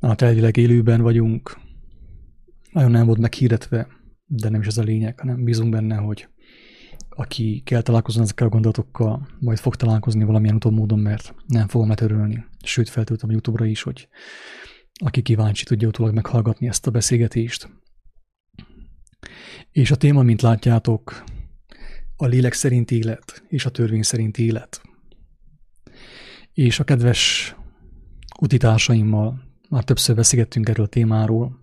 Hát elvileg élőben vagyunk, nagyon nem volt meghirdetve, de nem is ez a lényeg, hanem bízunk benne, hogy aki kell találkozni ezekkel a gondolatokkal, majd fog találkozni valamilyen utóbb módon, mert nem fogom letörölni. Sőt, feltöltöm a YouTube-ra is, hogy aki kíváncsi, tudja utólag meghallgatni ezt a beszélgetést. És a téma, mint látjátok, a lélek szerint élet és a törvény szerint élet. És a kedves utitársaimmal már többször beszélgettünk erről a témáról,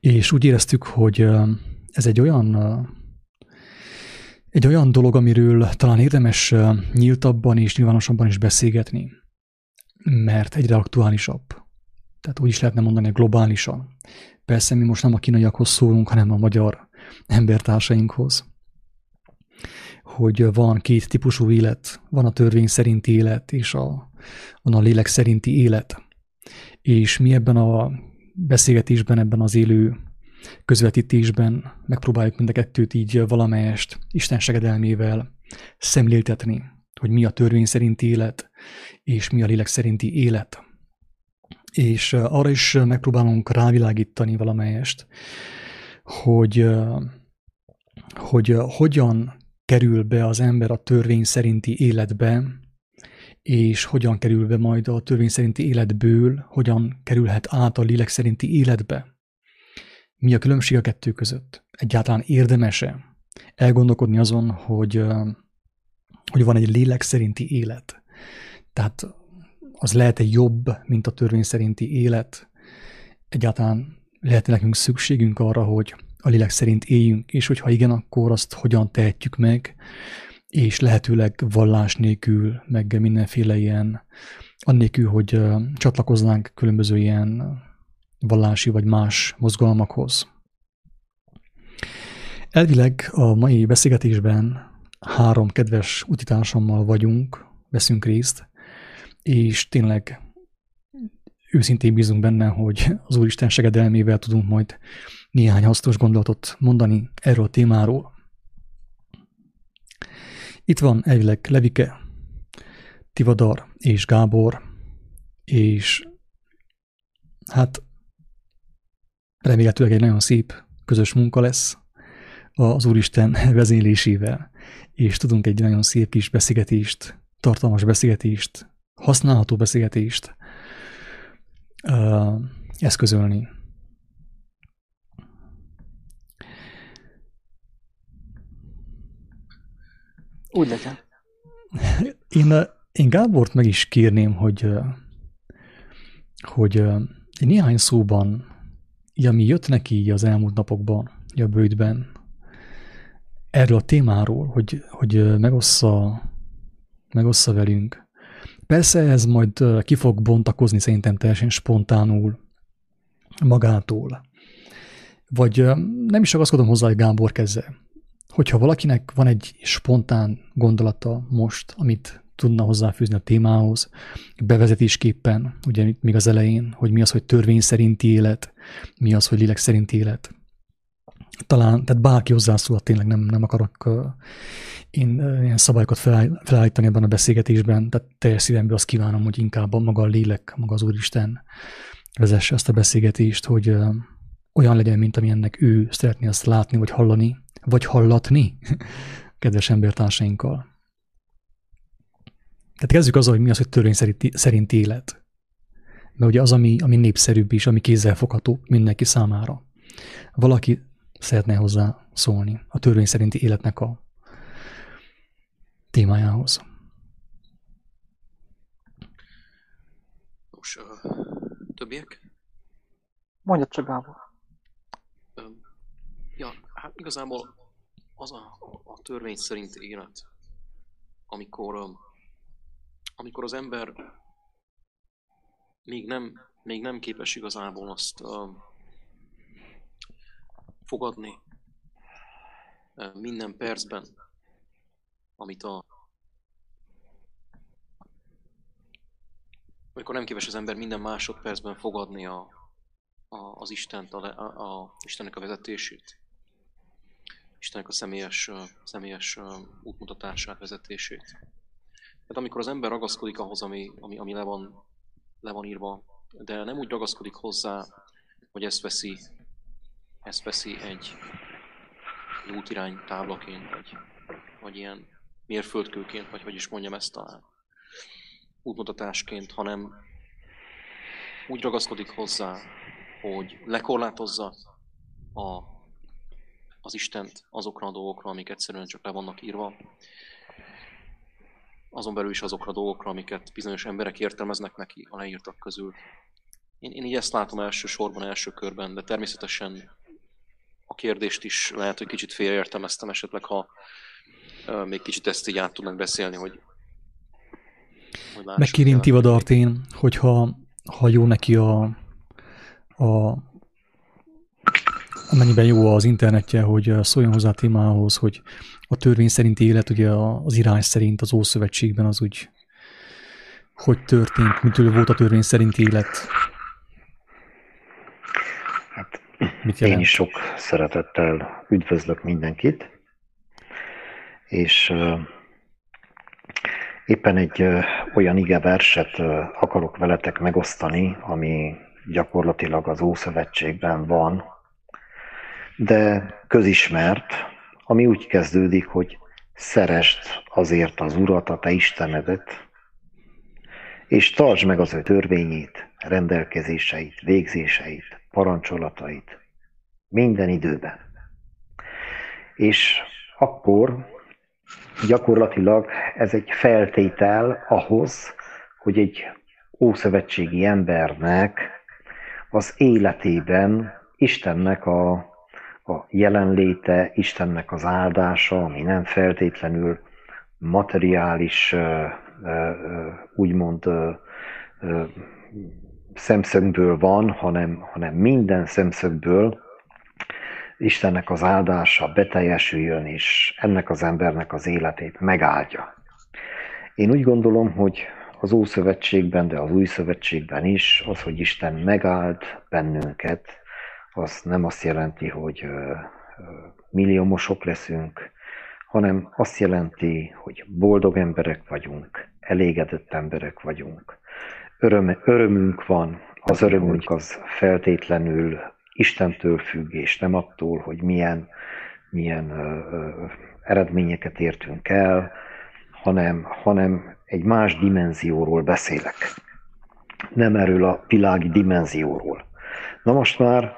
és úgy éreztük, hogy ez egy olyan egy olyan dolog, amiről talán érdemes nyíltabban és nyilvánosabban is beszélgetni, mert egyre aktuálisabb. Tehát úgy is lehetne mondani, globálisan. Persze mi most nem a kínaiakhoz szólunk, hanem a magyar embertársainkhoz. Hogy van két típusú élet, van a törvény szerinti élet, és a, van a lélek szerinti élet. És mi ebben a beszélgetésben, ebben az élő közvetítésben megpróbáljuk mind a kettőt így valamelyest Isten segedelmével szemléltetni, hogy mi a törvény szerinti élet, és mi a lélek szerinti élet. És arra is megpróbálunk rávilágítani valamelyest, hogy, hogy hogyan kerül be az ember a törvény szerinti életbe, és hogyan kerül be majd a törvény szerinti életből, hogyan kerülhet át a lélek szerinti életbe. Mi a különbség a kettő között? Egyáltalán érdemese elgondolkodni azon, hogy, hogy van egy lélek szerinti élet. Tehát az lehet egy jobb, mint a törvény szerinti élet. Egyáltalán lehet nekünk szükségünk arra, hogy a lélek szerint éljünk, és hogyha igen, akkor azt hogyan tehetjük meg, és lehetőleg vallás nélkül, meg mindenféle ilyen, annélkül, hogy csatlakoznánk különböző ilyen vallási vagy más mozgalmakhoz. Elvileg a mai beszélgetésben három kedves utitársammal vagyunk, veszünk részt, és tényleg őszintén bízunk benne, hogy az Úristen segedelmével tudunk majd néhány hasznos gondolatot mondani erről a témáról. Itt van elvileg Levike, Tivadar és Gábor, és hát remélhetőleg egy nagyon szép közös munka lesz az Úristen vezélésével, és tudunk egy nagyon szép kis beszélgetést, tartalmas beszélgetést, használható beszélgetést uh, eszközölni. Úgy legyen. Én, én Gábort meg is kérném, hogy, hogy néhány szóban ami jött neki az elmúlt napokban, a bőjtben, erről a témáról, hogy, hogy megossza, megossza velünk. Persze ez majd ki fog bontakozni szerintem teljesen spontánul magától. Vagy nem is ragaszkodom hozzá, hogy Gábor kezdze. Hogyha valakinek van egy spontán gondolata most, amit tudna hozzáfűzni a témához, bevezetésképpen, ugye még az elején, hogy mi az, hogy törvény szerinti élet, mi az, hogy lélek szerinti élet. Talán, tehát bárki hozzászólhat, tényleg nem, nem akarok uh, én uh, ilyen szabályokat felállítani ebben a beszélgetésben, tehát teljes szívemből azt kívánom, hogy inkább a maga a lélek, maga az Úristen vezesse ezt a beszélgetést, hogy uh, olyan legyen, mint ami ennek ő szeretné azt látni, vagy hallani, vagy hallatni kedves embertársainkkal. Tehát kezdjük azzal, hogy mi az, hogy törvény szerinti élet. Mert ugye az, ami, ami népszerűbb is, ami kézzelfogható mindenki számára. Valaki szeretne hozzá szólni a törvény szerinti életnek a témájához. Nos, uh, többiek? Mondja csak, Gábor. Ja, hát igazából az a, a törvény szerint élet, amikor amikor az ember még nem, még nem képes igazából azt uh, fogadni uh, minden percben, amit a amikor nem képes az ember minden másodpercben fogadni a, a, az Istent, a, a, a, Istennek a vezetését, Istennek a személyes, személyes útmutatását, vezetését. Tehát amikor az ember ragaszkodik ahhoz, ami, ami, ami le, van, le van írva de nem úgy ragaszkodik hozzá, hogy ezt veszi, ezt veszi egy útirány táblaként, vagy, vagy ilyen mérföldkőként, vagy hogy is mondjam ezt talán útmutatásként, hanem úgy ragaszkodik hozzá, hogy lekorlátozza a, az Istent azokra a dolgokra, amik egyszerűen csak le vannak írva, azon belül is azokra a dolgokra, amiket bizonyos emberek értelmeznek neki a leírtak közül. Én, én így ezt látom elsősorban, első körben, de természetesen a kérdést is lehet, hogy kicsit félreértelmeztem esetleg, ha uh, még kicsit ezt így át tudnak beszélni, hogy, hogy Megkérném Tivadart én, hogyha ha jó neki a, a amennyiben jó az internetje, hogy szóljon hozzá a témához, hogy a törvény szerinti élet, ugye az irány szerint az Ószövetségben az úgy, hogy történt, mitől volt a törvény szerinti élet? Hát, Mit jelent? Én is sok szeretettel üdvözlök mindenkit, és uh, éppen egy uh, olyan ige verset uh, akarok veletek megosztani, ami gyakorlatilag az Ószövetségben van, de közismert, ami úgy kezdődik, hogy szerest azért az Urat, a te Istenedet, és tartsd meg az ő törvényét, rendelkezéseit, végzéseit, parancsolatait minden időben. És akkor gyakorlatilag ez egy feltétel ahhoz, hogy egy ószövetségi embernek az életében Istennek a a jelenléte, Istennek az áldása, ami nem feltétlenül materiális, úgymond szemszögből van, hanem, hanem minden szemszögből Istennek az áldása beteljesüljön, és ennek az embernek az életét megáldja. Én úgy gondolom, hogy az Ószövetségben, de az Új Szövetségben is, az, hogy Isten megáld bennünket, az nem azt jelenti, hogy milliómosok leszünk, hanem azt jelenti, hogy boldog emberek vagyunk, elégedett emberek vagyunk. Öröm, örömünk van, az örömünk az feltétlenül Istentől függ, és nem attól, hogy milyen, milyen ö, ö, eredményeket értünk el, hanem, hanem egy más dimenzióról beszélek. Nem erről a világi dimenzióról. Na most már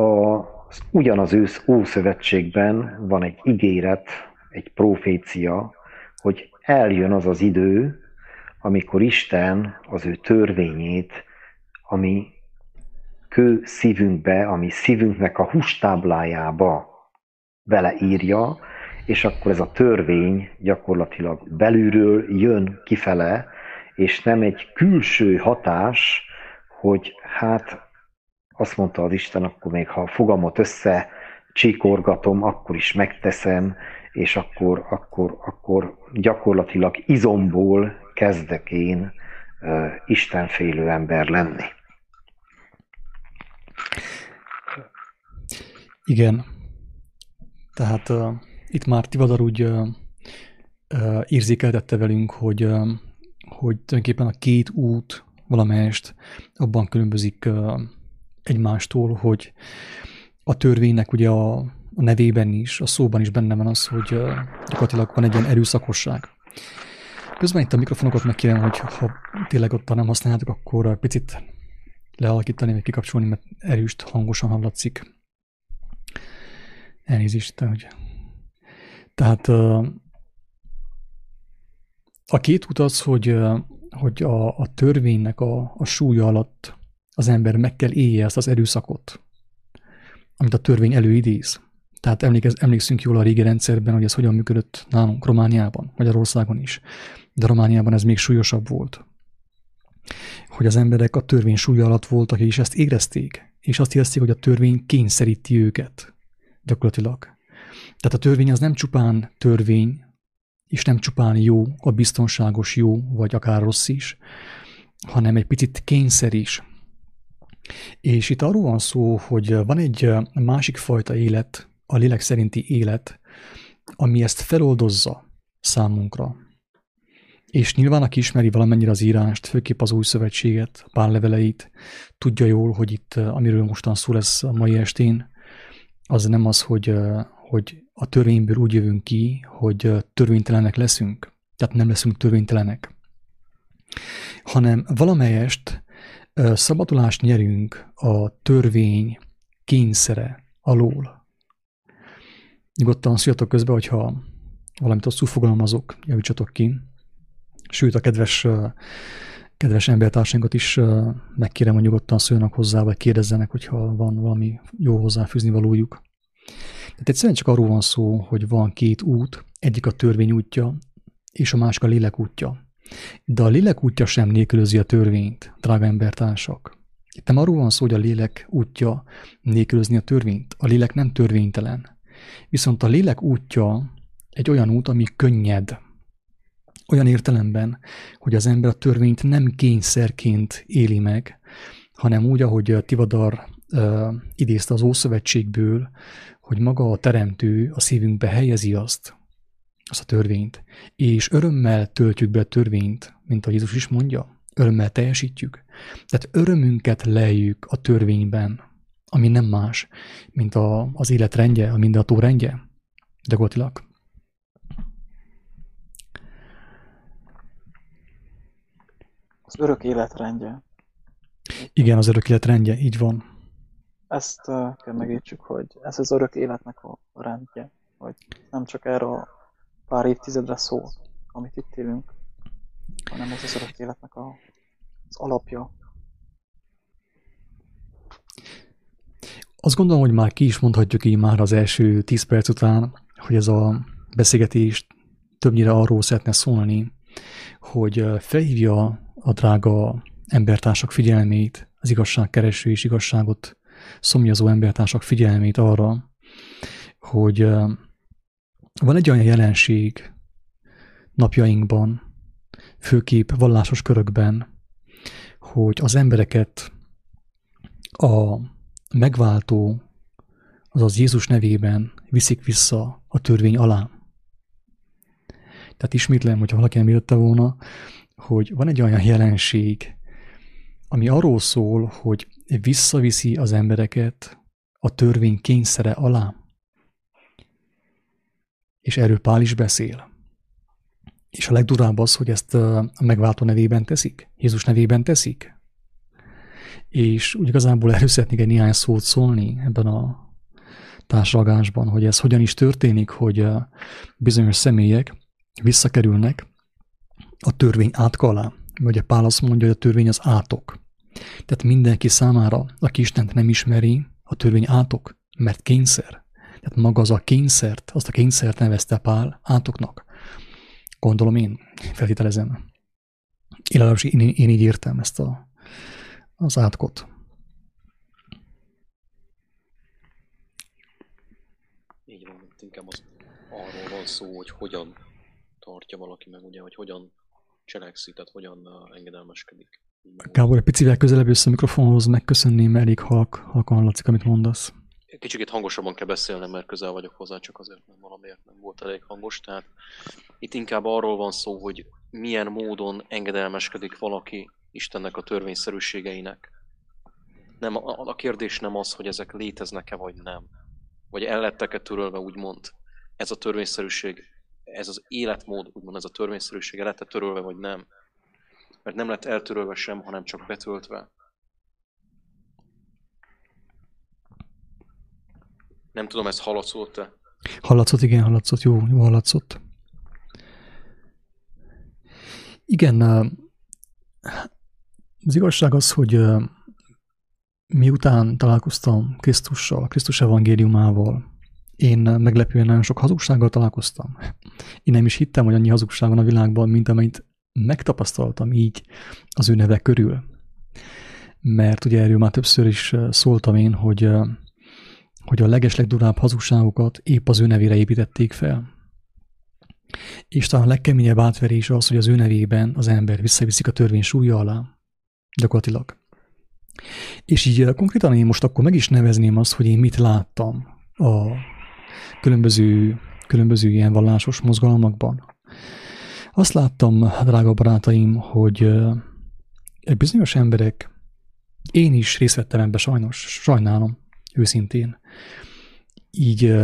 a, ugyanaz ősz Ószövetségben van egy ígéret, egy profécia, hogy eljön az az idő, amikor Isten az ő törvényét, ami kő szívünkbe, ami szívünknek a hustáblájába beleírja, és akkor ez a törvény gyakorlatilag belülről jön kifele, és nem egy külső hatás, hogy hát azt mondta az Isten, akkor még ha a fogamot össze csíkorgatom, akkor is megteszem, és akkor, akkor, akkor gyakorlatilag izomból kezdek én uh, istenfélő ember lenni. Igen. Tehát uh, itt már Tivadar úgy uh, uh, érzékeltette velünk, hogy, uh, hogy tulajdonképpen a két út valamelyest abban különbözik uh, egymástól, hogy a törvénynek ugye a, a nevében is, a szóban is benne van az, hogy gyakorlatilag van egy ilyen erőszakosság. Közben itt a mikrofonokat megkérem, hogy ha tényleg ott nem használjátok, akkor picit lealakítani, vagy kikapcsolni, mert erőst hangosan hallatszik. Elnézést, hogy... Tehát a két út az, hogy, hogy a, a törvénynek a, a súlya alatt az ember meg kell élje ezt az erőszakot, amit a törvény előidéz. Tehát emlékez, emlékszünk jól a régi rendszerben, hogy ez hogyan működött nálunk Romániában, Magyarországon is. De Romániában ez még súlyosabb volt. Hogy az emberek a törvény súlya alatt voltak, és ezt érezték, és azt érezték, hogy a törvény kényszeríti őket. Gyakorlatilag. Tehát a törvény az nem csupán törvény, és nem csupán jó, a biztonságos jó, vagy akár rossz is, hanem egy picit kényszer is. És itt arról van szó, hogy van egy másik fajta élet, a lélek szerinti élet, ami ezt feloldozza számunkra. És nyilván, aki ismeri valamennyire az írást, főképp az új szövetséget, pár leveleit, tudja jól, hogy itt, amiről mostan szó lesz a mai estén, az nem az, hogy, hogy a törvényből úgy jövünk ki, hogy törvénytelenek leszünk, tehát nem leszünk törvénytelenek, hanem valamelyest szabadulást nyerünk a törvény kényszere alól. Nyugodtan szóljatok közben, hogyha valamit rosszul fogalmazok, javítsatok ki. Sőt, a kedves, kedves embertársainkat is megkérem, hogy nyugodtan szóljanak hozzá, vagy kérdezzenek, hogyha van valami jó hozzáfűzni valójuk. Tehát egyszerűen csak arról van szó, hogy van két út, egyik a törvény útja, és a másik a lélek útja. De a lélek útja sem nélkülözi a törvényt, drága embertársak. Itt nem arról van szó, hogy a lélek útja nélkülözni a törvényt. A lélek nem törvénytelen. Viszont a lélek útja egy olyan út, ami könnyed. Olyan értelemben, hogy az ember a törvényt nem kényszerként éli meg, hanem úgy, ahogy Tivadar uh, idézte az Ószövetségből, hogy maga a teremtő a szívünkbe helyezi azt, azt a törvényt, és örömmel töltjük be a törvényt, mint a Jézus is mondja, örömmel teljesítjük. Tehát örömünket lejjük a törvényben, ami nem más, mint a, az élet rendje, a mindenható rendje, gyakorlatilag. Az örök életrendje. Igen, az örök életrendje, így van. Ezt uh, kell megértsük, hogy ez az örök életnek a rendje. Hogy nem csak erre a pár évtizedre szól, amit itt élünk, hanem ez az örök életnek a, az alapja. Azt gondolom, hogy már ki is mondhatjuk így már az első tíz perc után, hogy ez a beszélgetés többnyire arról szeretne szólni, hogy felhívja a drága embertársak figyelmét, az igazságkereső és igazságot szomjazó embertársak figyelmét arra, hogy van egy olyan jelenség napjainkban, főképp vallásos körökben, hogy az embereket a megváltó, azaz Jézus nevében viszik vissza a törvény alá. Tehát ismétlem, hogyha valaki érte volna, hogy van egy olyan jelenség, ami arról szól, hogy visszaviszi az embereket a törvény kényszere alá. És erről Pál is beszél. És a legdurább az, hogy ezt a megváltó nevében teszik, Jézus nevében teszik. És úgy igazából erről szeretnék egy néhány szót szólni ebben a társadalmásban, hogy ez hogyan is történik, hogy bizonyos személyek visszakerülnek a törvény átka alá. Ugye Pál azt mondja, hogy a törvény az átok. Tehát mindenki számára, aki Istent nem ismeri, a törvény átok, mert kényszer. Tehát maga az a kényszert, azt a kényszert nevezte Pál átoknak. Gondolom én, feltételezem. Én, én, én így értem ezt a, az átkot. Így van, inkább az arról van szó, hogy hogyan tartja valaki meg, ugye, hogy hogyan cselekszik, tehát hogyan uh, engedelmeskedik. Gábor, egy picivel közelebb jössz a mikrofonhoz, megköszönném, elég halk, halkan hallatszik, amit mondasz. Kicsit hangosabban kell beszélnem, mert közel vagyok hozzá, csak azért nem valamiért nem volt elég hangos. Tehát itt inkább arról van szó, hogy milyen módon engedelmeskedik valaki Istennek a törvényszerűségeinek. Nem, a, a kérdés nem az, hogy ezek léteznek-e vagy nem. Vagy el lettek-e törölve, úgymond. Ez a törvényszerűség ez az életmód, úgymond ez a törvényszerűség lett törölve, vagy nem. Mert nem lett eltörölve sem, hanem csak betöltve. Nem tudom, ez hallatszott-e? Hallatszott, igen, hallatszott, jó, jó hallatszott. Igen, az igazság az, hogy miután találkoztam Krisztussal, Krisztus evangéliumával, én meglepően nagyon sok hazugsággal találkoztam. Én nem is hittem, hogy annyi hazugság van a világban, mint amit megtapasztaltam így az ő neve körül. Mert ugye erről már többször is szóltam én, hogy, hogy a legeslegdurább hazugságokat épp az ő nevére építették fel. És talán a legkeményebb átverés az, hogy az ő nevében az ember visszaviszik a törvény súlya alá. Gyakorlatilag. És így konkrétan én most akkor meg is nevezném azt, hogy én mit láttam a különböző, különböző ilyen vallásos mozgalmakban. Azt láttam, drága barátaim, hogy egy bizonyos emberek, én is részt vettem ebbe sajnos, sajnálom, őszintén, így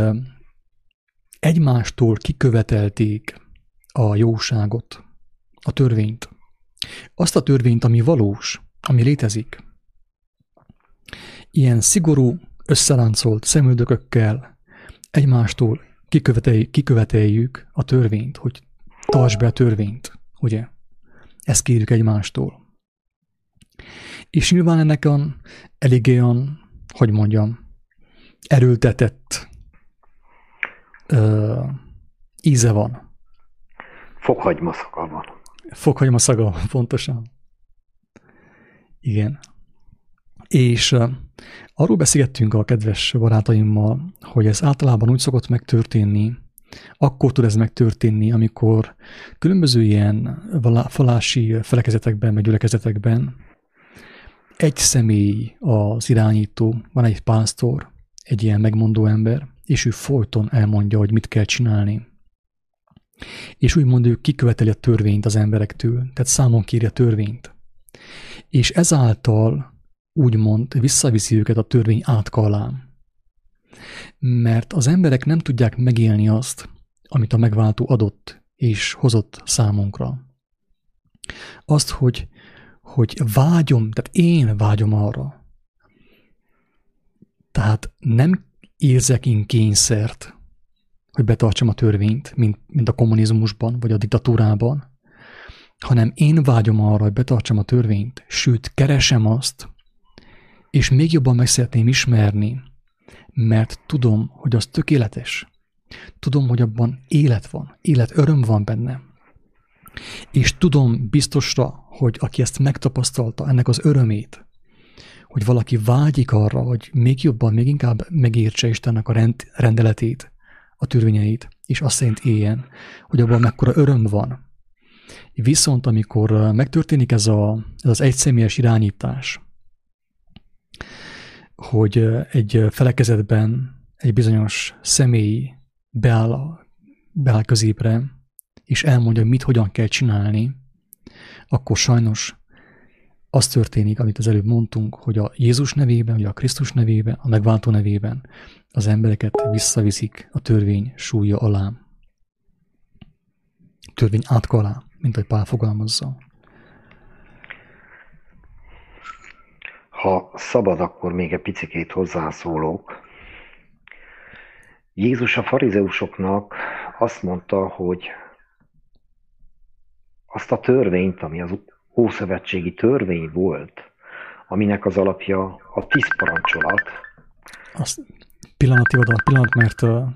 egymástól kikövetelték a jóságot, a törvényt. Azt a törvényt, ami valós, ami létezik. Ilyen szigorú, összeráncolt szemöldökökkel egymástól kiköveteljük a törvényt, hogy tartsd be a törvényt, ugye? Ezt kérjük egymástól. És nyilván ennek a elég olyan, hogy mondjam, erőltetett ö, íze van. Fokhagyma szaga van. Fokhagyma szaga, pontosan. Igen. És uh, arról beszélgettünk a kedves barátaimmal, hogy ez általában úgy szokott megtörténni, akkor tud ez megtörténni, amikor különböző ilyen falási felekezetekben, meg gyülekezetekben egy személy az irányító, van egy pásztor, egy ilyen megmondó ember, és ő folyton elmondja, hogy mit kell csinálni. És úgymond ő kiköveteli a törvényt az emberektől, tehát számon kéri a törvényt. És ezáltal úgymond visszaviszi őket a törvény átka. Mert az emberek nem tudják megélni azt, amit a megváltó adott és hozott számunkra. Azt, hogy, hogy vágyom, tehát én vágyom arra. Tehát nem érzek én kényszert, hogy betartsam a törvényt, mint, mint a kommunizmusban vagy a diktatúrában, hanem én vágyom arra, hogy betartsam a törvényt, sőt, keresem azt, és még jobban meg szeretném ismerni, mert tudom, hogy az tökéletes. Tudom, hogy abban élet van, élet öröm van benne. És tudom biztosra, hogy aki ezt megtapasztalta, ennek az örömét, hogy valaki vágyik arra, hogy még jobban, még inkább megértse Istennek a rend, rendeletét, a törvényeit, és azt szerint éljen, hogy abban mekkora öröm van. Viszont amikor megtörténik ez, a, ez az egyszemélyes irányítás, hogy egy felekezetben egy bizonyos személy beáll, beáll középre, és elmondja, mit hogyan kell csinálni, akkor sajnos az történik, amit az előbb mondtunk, hogy a Jézus nevében, vagy a Krisztus nevében, a megváltó nevében az embereket visszaviszik a törvény súlya alá. A törvény átka alá, mint ahogy Pál fogalmazza. Ha szabad, akkor még egy picikét hozzászólok. Jézus a farizeusoknak azt mondta, hogy azt a törvényt, ami az ószövetségi törvény volt, aminek az alapja a tíz parancsolat. Azt pillanat, oda, pillanat, mert uh,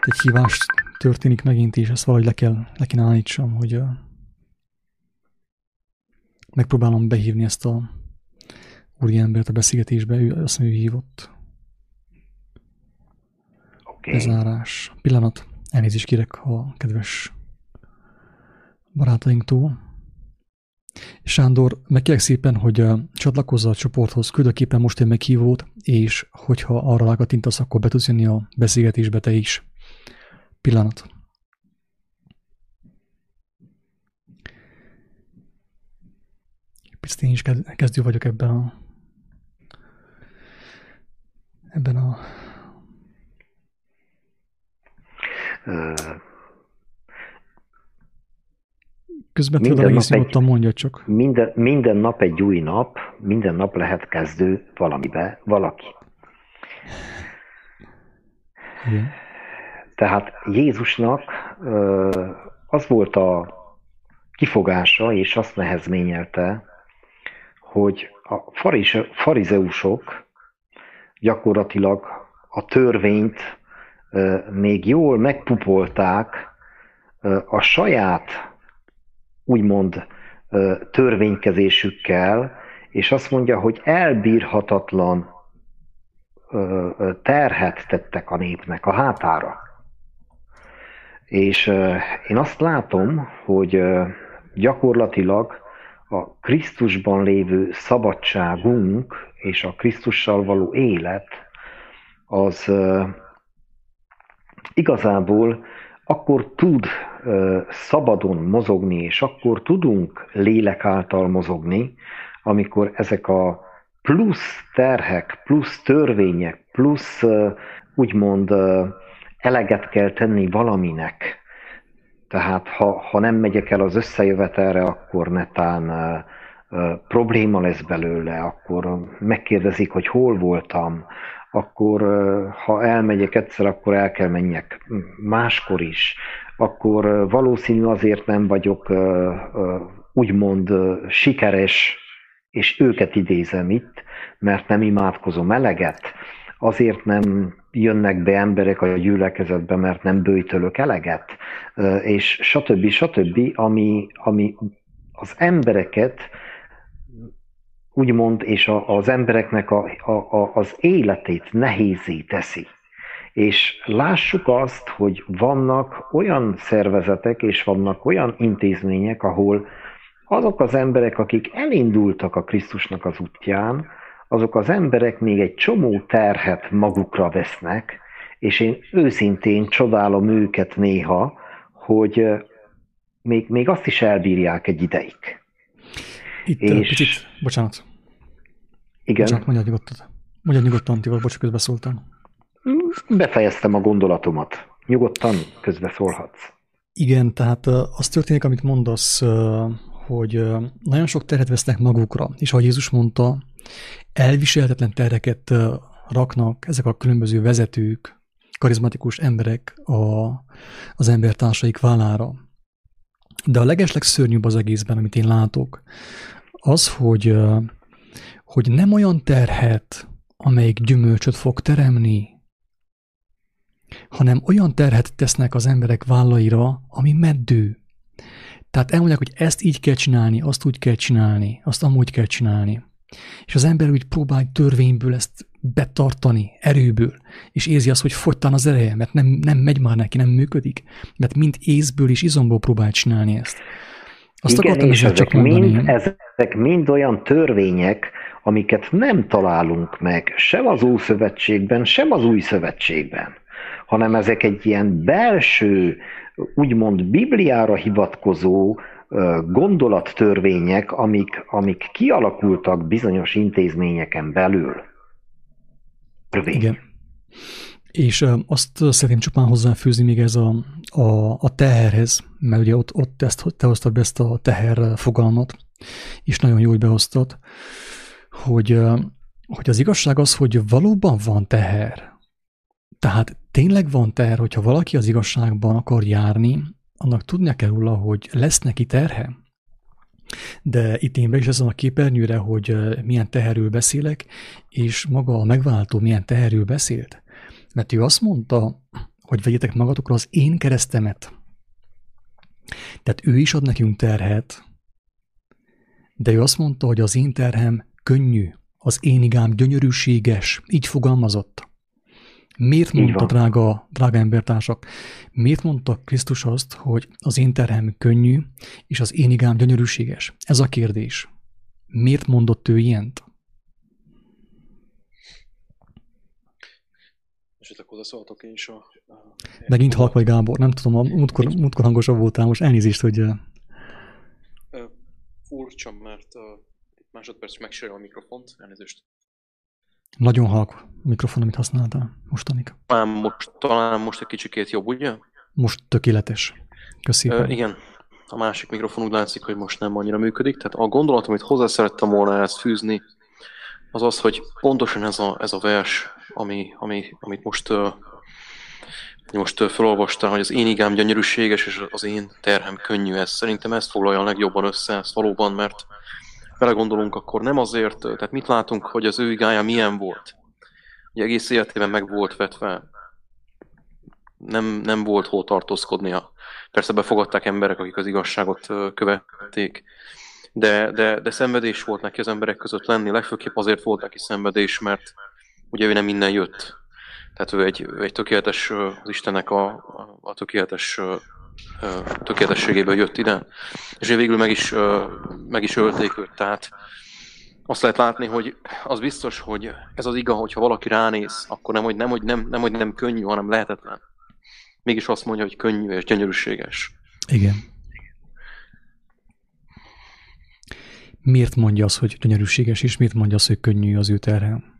egy hívás történik megint is, ezt valahogy le kell, le kell állítsam, hogy uh, megpróbálom behívni ezt a úriembert a beszélgetésbe, ő, azt mondja, ő hívott. Okay. Bezárás. Pillanat. Elnézést kérek a kedves barátainktól. Sándor, megkérek szépen, hogy csatlakozza a csoporthoz, küldök most egy meghívót, és hogyha arra rákatintasz, akkor be tudsz jönni a beszélgetésbe te is. Pillanat. Picit én is kezdő vagyok ebben a ebben a Közben minden egész nyugodtan mondja csak. Minden, minden nap egy új nap, minden nap lehet kezdő valamibe valaki. Igen. Tehát Jézusnak az volt a kifogása, és azt nehezményelte, hogy a farizeusok gyakorlatilag a törvényt még jól megpupolták a saját úgymond törvénykezésükkel, és azt mondja, hogy elbírhatatlan terhet tettek a népnek a hátára. És én azt látom, hogy gyakorlatilag a Krisztusban lévő szabadságunk és a Krisztussal való élet az igazából akkor tud szabadon mozogni, és akkor tudunk lélek által mozogni, amikor ezek a plusz terhek, plusz törvények, plusz úgymond eleget kell tenni valaminek. Tehát ha, ha nem megyek el az összejövetelre, akkor netán probléma lesz belőle, akkor megkérdezik, hogy hol voltam, akkor ha elmegyek egyszer, akkor el kell menjek máskor is, akkor valószínű azért nem vagyok úgymond sikeres, és őket idézem itt, mert nem imádkozom eleget, azért nem jönnek be emberek a gyülekezetbe, mert nem bőjtölök eleget, és stb. stb., ami, ami az embereket úgymond, és a, az embereknek a, a, a, az életét nehézé teszi. És lássuk azt, hogy vannak olyan szervezetek, és vannak olyan intézmények, ahol azok az emberek, akik elindultak a Krisztusnak az útján, azok az emberek még egy csomó terhet magukra vesznek, és én őszintén csodálom őket néha, hogy még, még azt is elbírják egy ideig. Itt és... kicsit, bocsánat. Igen. Bocsánat, mondjad nyugodtan. Mondjad nyugodtan, Tibor, bocs, közbeszóltam. Befejeztem a gondolatomat. Nyugodtan közbeszólhatsz. Igen, tehát az történik, amit mondasz, hogy nagyon sok terhet vesznek magukra, és ahogy Jézus mondta, elviselhetetlen terheket raknak ezek a különböző vezetők, karizmatikus emberek a, az embertársaik vállára. De a legesleg szörnyűbb az egészben, amit én látok, az, hogy, hogy nem olyan terhet, amelyik gyümölcsöt fog teremni, hanem olyan terhet tesznek az emberek vállaira, ami meddő. Tehát elmondják, hogy ezt így kell csinálni, azt úgy kell csinálni, azt amúgy kell csinálni. És az ember úgy próbál törvényből ezt betartani, erőből, és érzi azt, hogy fogytan az ereje, mert nem, nem megy már neki, nem működik, mert mind észből és izomból próbál csinálni ezt. Azt Igen, akartam és ezek csak mondani. Mind, ezek mind olyan törvények, amiket nem találunk meg sem az Ószövetségben, sem az Új Szövetségben, hanem ezek egy ilyen belső, úgymond Bibliára hivatkozó gondolattörvények, amik, amik kialakultak bizonyos intézményeken belül. Rövény. Igen. És azt szeretném csupán hozzáfűzni még ez a, a, a teherhez, mert ugye ott, ott ezt, te hoztad be ezt a teher fogalmat, és nagyon jó, hogy behoztad, hogy, hogy az igazság az, hogy valóban van teher. Tehát tényleg van teher, hogyha valaki az igazságban akar járni, annak tudnia kell róla, hogy lesz neki terhe. De itt én be is ezen a képernyőre, hogy milyen teherről beszélek, és maga a megváltó milyen teherről beszélt. Mert ő azt mondta, hogy vegyetek magatokra az én keresztemet. Tehát ő is ad nekünk terhet, de ő azt mondta, hogy az én terhem könnyű, az én igám gyönyörűséges, így fogalmazott. Miért mondta, drága, drága embertársak, miért mondta Krisztus azt, hogy az én terhem könnyű, és az én igám gyönyörűséges? Ez a kérdés. Miért mondott ő ilyent? Esetleg hozzászólhatok én is a... a Megint halk vagy Gábor, nem tudom, a múltkor, múltkor hangosabb voltál, most elnézést, hogy... Furcsa, mert uh, másodperc megsérül a mikrofont, elnézést. Nagyon halk mikrofon, amit használtál mostanig. Talán most, talán most egy kicsikét jobb, ugye? Most tökéletes. Köszönöm. Igen. A másik mikrofon úgy látszik, hogy most nem annyira működik. Tehát a gondolat, amit hozzá szerettem volna ezt fűzni, az az, hogy pontosan ez a, ez a vers, ami, ami, amit most, uh, most uh, felolvastál, hogy az én igám gyönyörűséges, és az én terhem könnyű. Ez szerintem ezt foglalja a legjobban össze, ez valóban, mert belegondolunk, akkor nem azért, tehát mit látunk, hogy az ő igája milyen volt? Ugye egész életében meg volt vetve, nem, nem volt hol tartózkodnia. Persze befogadták emberek, akik az igazságot követték, de, de, de szenvedés volt neki az emberek között lenni, legfőképp azért volt neki szenvedés, mert ugye ő nem minden jött. Tehát ő egy, egy tökéletes, az Istennek a, a tökéletes tökéletességéből jött ide, és végül meg is, meg is ölték őt. Tehát azt lehet látni, hogy az biztos, hogy ez az iga, hogyha valaki ránéz, akkor nem, hogy nem, hogy nem, nem, hogy nem könnyű, hanem lehetetlen. Mégis azt mondja, hogy könnyű és gyönyörűséges. Igen. Miért mondja azt, hogy gyönyörűséges, és miért mondja azt, hogy könnyű az ő terhe?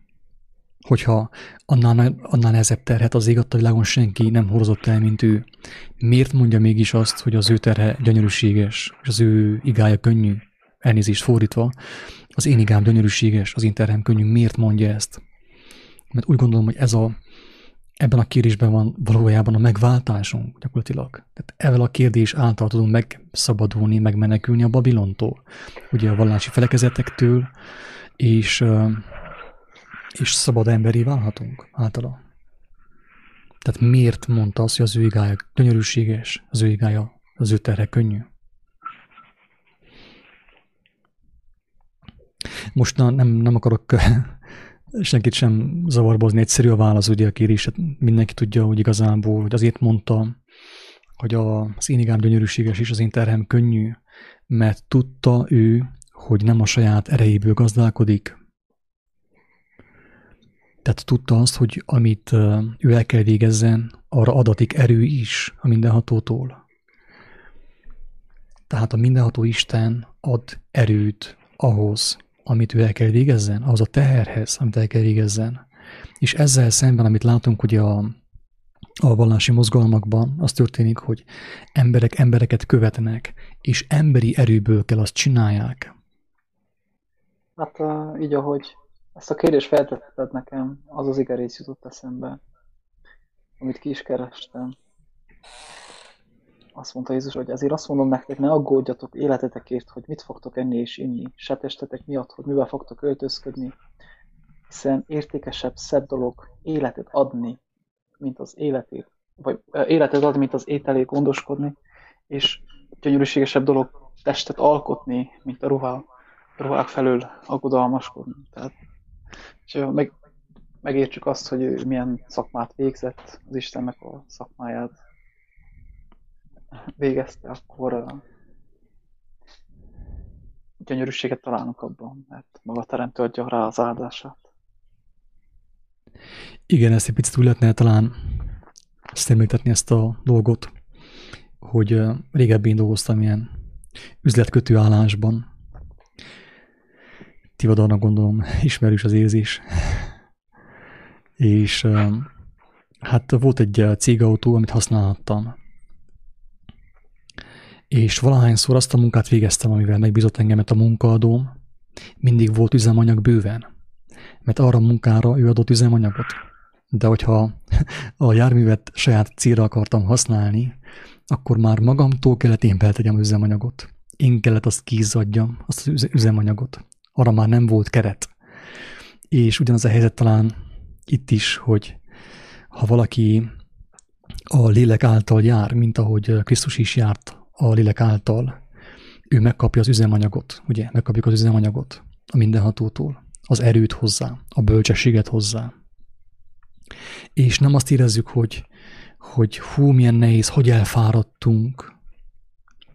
Hogyha annál, annál nehezebb terhet az ég a világon senki nem horozott el, mint ő. Miért mondja mégis azt, hogy az ő terhe gyönyörűséges, és az ő igája könnyű? Elnézést fordítva, az én igám gyönyörűséges, az én terhem könnyű. Miért mondja ezt? Mert úgy gondolom, hogy ez a, ebben a kérdésben van valójában a megváltásunk gyakorlatilag. Tehát ezzel a kérdés által tudunk megszabadulni, megmenekülni a Babilontól, ugye a vallási felekezetektől, és, és szabad emberi válhatunk általa. Tehát miért mondta azt, hogy az ő igája gyönyörűséges, az ő igája, az ő terhe könnyű? Most na, nem, nem akarok senkit sem zavarbozni, egyszerű a válasz ugye a kérés, mindenki tudja, hogy igazából, hogy azért mondta, hogy az én igám gyönyörűséges és az én terhem könnyű, mert tudta ő, hogy nem a saját erejéből gazdálkodik. Tehát tudta azt, hogy amit ő el kell végezzen, arra adatik erő is a mindenhatótól. Tehát a mindenható Isten ad erőt ahhoz, amit ő el kell végezzen, az a teherhez, amit el kell végezzen. És ezzel szemben, amit látunk ugye a, a vallási mozgalmakban, az történik, hogy emberek embereket követnek, és emberi erőből kell azt csinálják. Hát így, ahogy ezt a kérdést feltetted nekem, az az igerész jutott eszembe, amit ki is kerestem azt mondta Jézus, hogy ezért azt mondom nektek, ne aggódjatok életetekért, hogy mit fogtok enni és inni, se testetek miatt, hogy mivel fogtok öltözködni, hiszen értékesebb, szebb dolog életet adni, mint az életét, vagy életet adni, mint az ételét gondoskodni, és gyönyörűségesebb dolog testet alkotni, mint a ruhá, ruhák felől aggodalmaskodni. Tehát, és meg, megértsük azt, hogy ő milyen szakmát végzett, az Istennek a szakmáját végezte, akkor gyönyörűséget találunk abban, mert maga teremtő adja rá az áldását. Igen, ezt egy picit úgy lehetne talán szemléltetni ezt a dolgot, hogy régebben dolgoztam ilyen üzletkötő állásban. Tivadalnak gondolom, ismerős az érzés. És hát volt egy cégautó, amit használhattam és valahányszor azt a munkát végeztem, amivel megbízott engemet a munkaadóm, mindig volt üzemanyag bőven, mert arra a munkára ő adott üzemanyagot. De hogyha a járművet saját célra akartam használni, akkor már magamtól kellett én beltegyem üzemanyagot. Én kellett azt kizadjam, azt az üzemanyagot. Arra már nem volt keret. És ugyanaz a helyzet talán itt is, hogy ha valaki a lélek által jár, mint ahogy Krisztus is járt a lélek által ő megkapja az üzemanyagot, ugye, megkapjuk az üzemanyagot a mindenhatótól, az erőt hozzá, a bölcsességet hozzá. És nem azt érezzük, hogy, hogy hú, milyen nehéz, hogy elfáradtunk,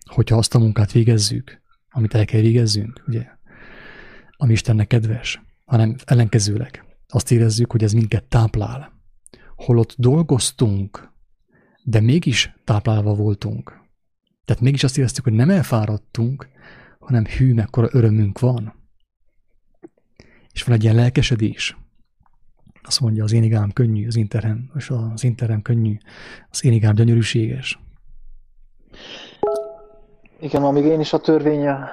hogyha azt a munkát végezzük, amit el kell végezzünk, ugye, ami Istennek kedves, hanem ellenkezőleg azt érezzük, hogy ez minket táplál. Holott dolgoztunk, de mégis táplálva voltunk. Tehát mégis azt éreztük, hogy nem elfáradtunk, hanem hű, mekkora örömünk van. És van egy ilyen lelkesedés. Azt mondja, az én igám könnyű, az interem, és az interem könnyű, az én igám gyönyörűséges. Igen, amíg én is a törvénye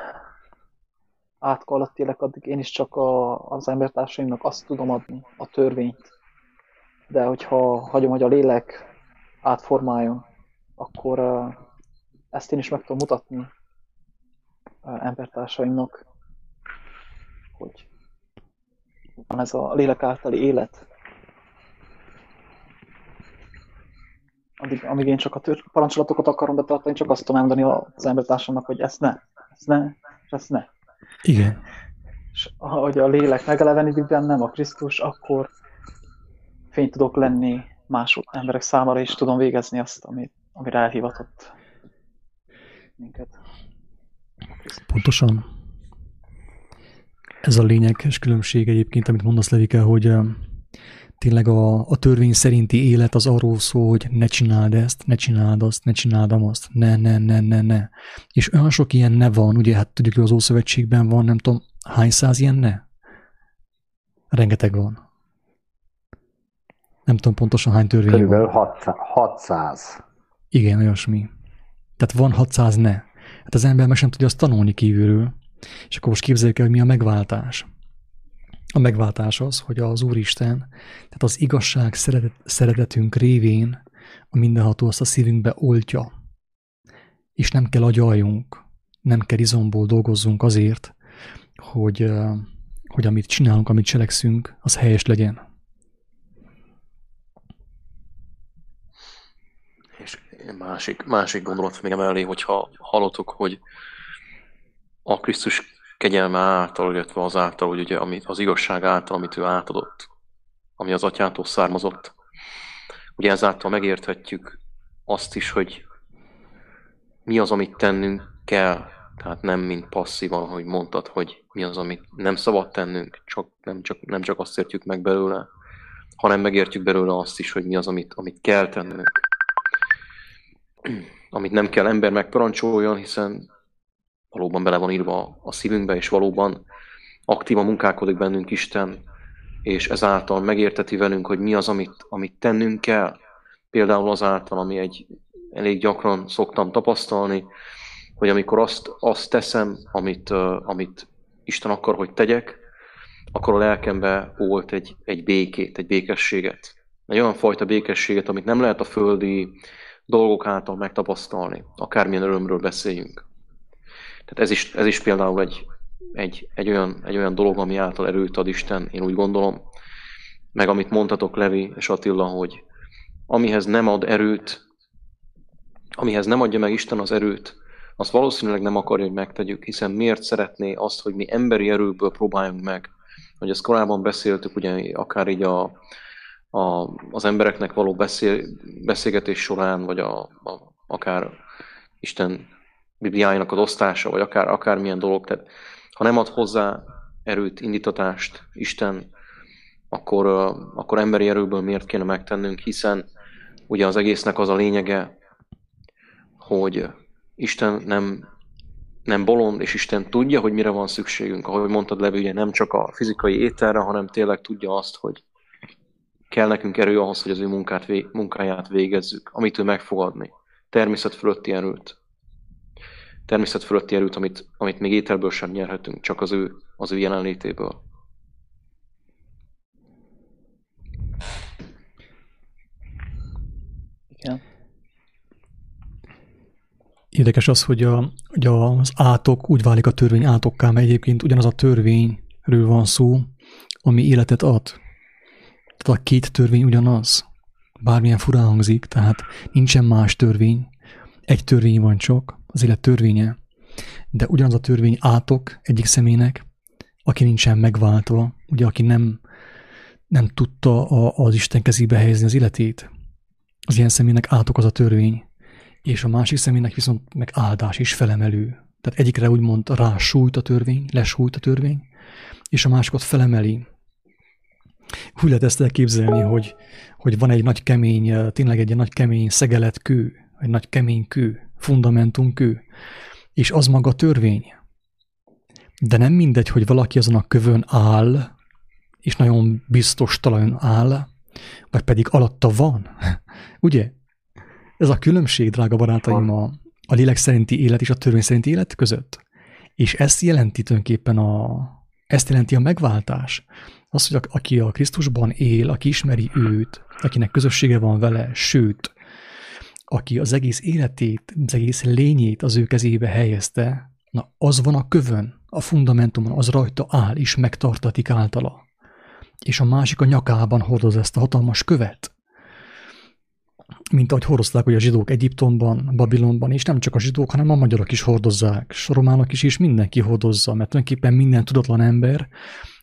átka alatt élek, addig én is csak a, az embertársaimnak azt tudom adni, a törvényt. De hogyha hagyom, hogy a lélek átformáljon, akkor ezt én is meg tudom mutatni embertársaimnak, hogy van ez a lélek általi élet. Addig, amíg én csak a tör, parancsolatokat akarom betartani, csak azt tudom mondani az embertársamnak, hogy ezt ne, ezt ne, és ezt ne. Igen. És ahogy a lélek megelevenedik bennem, a Krisztus, akkor fény tudok lenni más emberek számára, és tudom végezni azt, amit, amire elhivatott minket. Pontosan. Ez a lényeges különbség egyébként, amit mondasz, Levike, hogy tényleg a, a törvény szerinti élet az arról szól, hogy ne csináld ezt, ne csináld azt, ne csináld azt, ne, ne, ne, ne, ne. És olyan sok ilyen ne van, ugye hát tudjuk, hogy az Ószövetségben van, nem tudom, hány száz ilyen ne? Rengeteg van. Nem tudom pontosan hány törvény Körülbelül 600. 600. Igen, olyasmi. Tehát van 600 ne. Hát az ember meg sem tudja azt tanulni kívülről. És akkor most képzeljük el, hogy mi a megváltás. A megváltás az, hogy az Úristen, tehát az igazság szeretet, szeretetünk révén a mindenható azt a szívünkbe oltja. És nem kell agyaljunk, nem kell izomból dolgozzunk azért, hogy, hogy amit csinálunk, amit cselekszünk, az helyes legyen. És másik, másik gondolat még emellé, hogyha hallottuk, hogy a Krisztus kegyelme által, illetve az által, hogy ugye, amit, az igazság által, amit ő átadott, ami az atyától származott. Ugye ezáltal megérthetjük azt is, hogy mi az, amit tennünk kell, tehát nem mint passzívan, hogy mondtad, hogy mi az, amit nem szabad tennünk, csak, nem, csak, nem csak azt értjük meg belőle, hanem megértjük belőle azt is, hogy mi az, amit, amit kell tennünk. Amit nem kell ember megparancsoljon, hiszen valóban bele van írva a szívünkbe, és valóban aktívan munkálkodik bennünk Isten, és ezáltal megérteti velünk, hogy mi az, amit, amit tennünk kell. Például azáltal, ami egy elég gyakran szoktam tapasztalni, hogy amikor azt, azt teszem, amit, uh, amit Isten akar, hogy tegyek, akkor a lelkembe volt egy, egy békét, egy békességet. Egy olyan fajta békességet, amit nem lehet a földi dolgok által megtapasztalni, akármilyen örömről beszéljünk. Tehát ez is, ez is például egy, egy, egy, olyan, egy olyan dolog, ami által erőt ad Isten, én úgy gondolom. Meg amit mondtatok Levi és Attila, hogy amihez nem ad erőt, amihez nem adja meg Isten az erőt, azt valószínűleg nem akarja, hogy megtegyük, hiszen miért szeretné azt, hogy mi emberi erőből próbáljunk meg. Hogy ezt korábban beszéltük, ugye akár így a, a, az embereknek való beszél, beszélgetés során, vagy a, a, akár Isten Bibliájának az osztása, vagy akár, akármilyen dolog. Tehát, ha nem ad hozzá erőt, indítatást Isten, akkor, akkor emberi erőből miért kéne megtennünk, hiszen ugye az egésznek az a lényege, hogy Isten nem, nem bolond, és Isten tudja, hogy mire van szükségünk. Ahogy mondtad, Levi, ugye nem csak a fizikai ételre, hanem tényleg tudja azt, hogy kell nekünk erő ahhoz, hogy az ő munkát, munkáját végezzük, amit ő megfogadni. Természet fölötti erőt természet fölötti erőt, amit, amit még ételből sem nyerhetünk, csak az ő, az ő jelenlétéből. Igen. Érdekes az, hogy, a, hogy az átok úgy válik a törvény átokká, mert egyébként ugyanaz a törvényről van szó, ami életet ad. Tehát a két törvény ugyanaz. Bármilyen furán hangzik, tehát nincsen más törvény. Egy törvény van csak, az élet törvénye, de ugyanaz a törvény átok egyik személynek, aki nincsen megváltva, ugye aki nem, nem tudta a, az Isten kezébe helyezni az életét, az ilyen személynek átok az a törvény, és a másik személynek viszont meg áldás is felemelő. Tehát egyikre úgymond rá sújt a törvény, lesújt a törvény, és a másikat felemeli. Úgy lehet ezt elképzelni, hogy, hogy van egy nagy kemény, tényleg egy nagy kemény szegelet kő, egy nagy kemény kő, fundamentum kő, és az maga törvény. De nem mindegy, hogy valaki azon a kövön áll, és nagyon biztos talajon áll, vagy pedig alatta van. Ugye? Ez a különbség, drága barátaim, a, a lélek szerinti élet és a törvény szerinti élet között. És ezt jelenti tulajdonképpen a, ezt jelenti a megváltás. Az, hogy aki a Krisztusban él, aki ismeri őt, akinek közössége van vele, sőt, aki az egész életét, az egész lényét az ő kezébe helyezte, na az van a kövön, a fundamentumon, az rajta áll, és megtartatik általa. És a másik a nyakában hordoz ezt a hatalmas követ. Mint ahogy hordozták hogy a zsidók Egyiptomban, Babilonban, és nem csak a zsidók, hanem a magyarok is hordozzák, és a románok is, és mindenki hordozza, mert tulajdonképpen minden tudatlan ember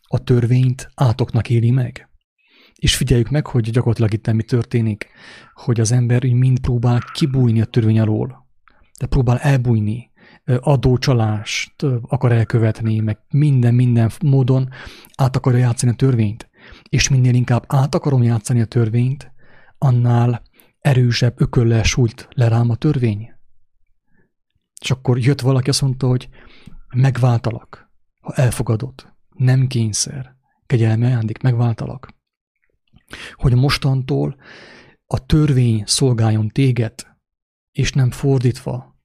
a törvényt átoknak éli meg. És figyeljük meg, hogy gyakorlatilag itt mi történik, hogy az ember mind próbál kibújni a törvény alól, de próbál elbújni, adócsalást akar elkövetni, meg minden-minden módon át akarja játszani a törvényt. és minél inkább át akarom játszani a törvényt, annál erősebb ököllel sújt le rám a törvény. És akkor jött valaki, azt mondta, hogy megváltalak, ha elfogadod, nem kényszer, kegyelme ajándék, megváltalak. Hogy mostantól a törvény szolgáljon téged, és nem fordítva.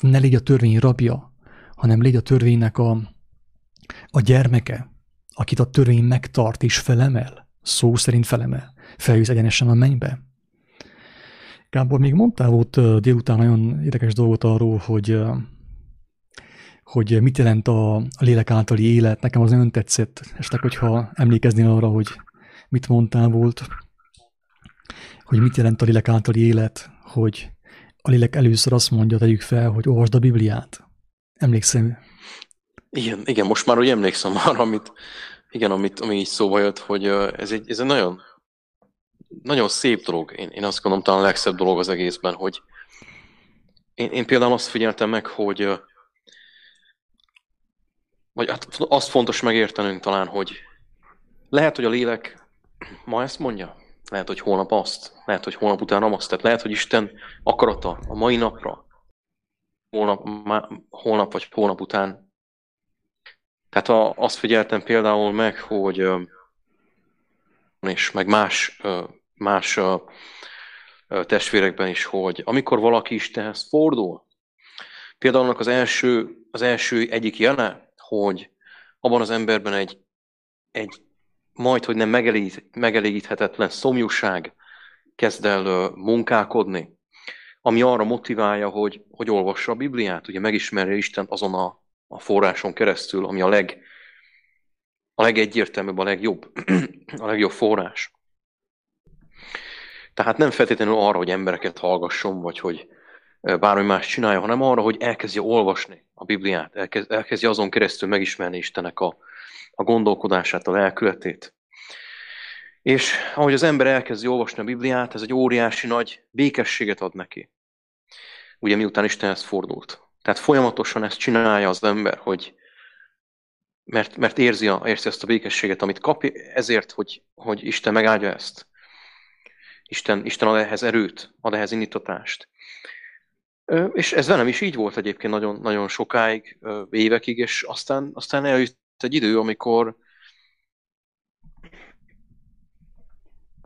Ne légy a törvény rabja, hanem légy a törvénynek a, a gyermeke, akit a törvény megtart és felemel, szó szerint felemel, feljössz egyenesen a mennybe. Gábor, még mondtál volt délután nagyon érdekes dolgot arról, hogy hogy mit jelent a, lélek általi élet. Nekem az nagyon tetszett, estek, hogyha emlékeznél arra, hogy mit mondtál volt, hogy mit jelent a lélek általi élet, hogy a lélek először azt mondja, tegyük fel, hogy olvasd a Bibliát. Emlékszem? Igen, igen, most már úgy emlékszem arra, amit, igen, amit, ami így szóba jött, hogy ez egy, ez egy nagyon, nagyon szép dolog. Én, én azt gondolom, talán a legszebb dolog az egészben, hogy én, én például azt figyeltem meg, hogy vagy hát azt fontos megértenünk talán, hogy lehet, hogy a lélek ma ezt mondja, lehet, hogy holnap azt, lehet, hogy holnap után azt, tehát lehet, hogy Isten akarata a mai napra, holnap, má, holnap vagy holnap után. Tehát a, azt figyeltem például meg, hogy és meg más, más testvérekben is, hogy amikor valaki Istenhez fordul, például annak az első, az első egyik jele, hogy abban az emberben egy, egy majd, hogy nem megelégíthetetlen szomjúság kezd el munkálkodni, ami arra motiválja, hogy, hogy olvassa a Bibliát, ugye megismerje Isten azon a, a forráson keresztül, ami a, leg, a legegyértelműbb, a legjobb, a legjobb forrás. Tehát nem feltétlenül arra, hogy embereket hallgasson, vagy hogy bármi más csinálja, hanem arra, hogy elkezdje olvasni a Bibliát, elkezd, elkezdje azon keresztül megismerni Istenek a, a gondolkodását, a lelkületét. És ahogy az ember elkezdi olvasni a Bibliát, ez egy óriási nagy békességet ad neki. Ugye miután Istenhez fordult. Tehát folyamatosan ezt csinálja az ember, hogy mert, mert érzi, a, érzi ezt a békességet, amit kap, ezért, hogy, hogy Isten megáldja ezt. Isten, Isten ad ehhez erőt, ad ehhez indítatást. És ez velem is így volt egyébként nagyon, nagyon sokáig, évekig, és aztán, aztán eljött egy idő, amikor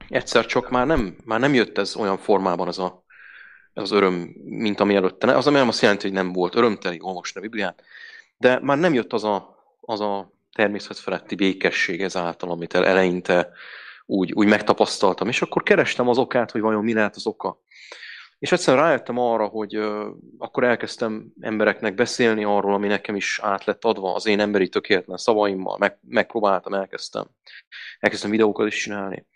egyszer csak már nem, már nem jött ez olyan formában az a, ez az öröm, mint ami előtte. Az nem azt jelenti, hogy nem volt örömteli olvasni a Bibliát, de már nem jött az a, az a természetfeletti békesség ezáltal, amit eleinte úgy, úgy megtapasztaltam. És akkor kerestem az okát, hogy vajon mi lehet az oka. És egyszerűen rájöttem arra, hogy uh, akkor elkezdtem embereknek beszélni arról, ami nekem is át lett adva, az én emberi tökéletlen szavaimmal, meg, megpróbáltam, elkezdtem. Elkezdtem videókat is csinálni.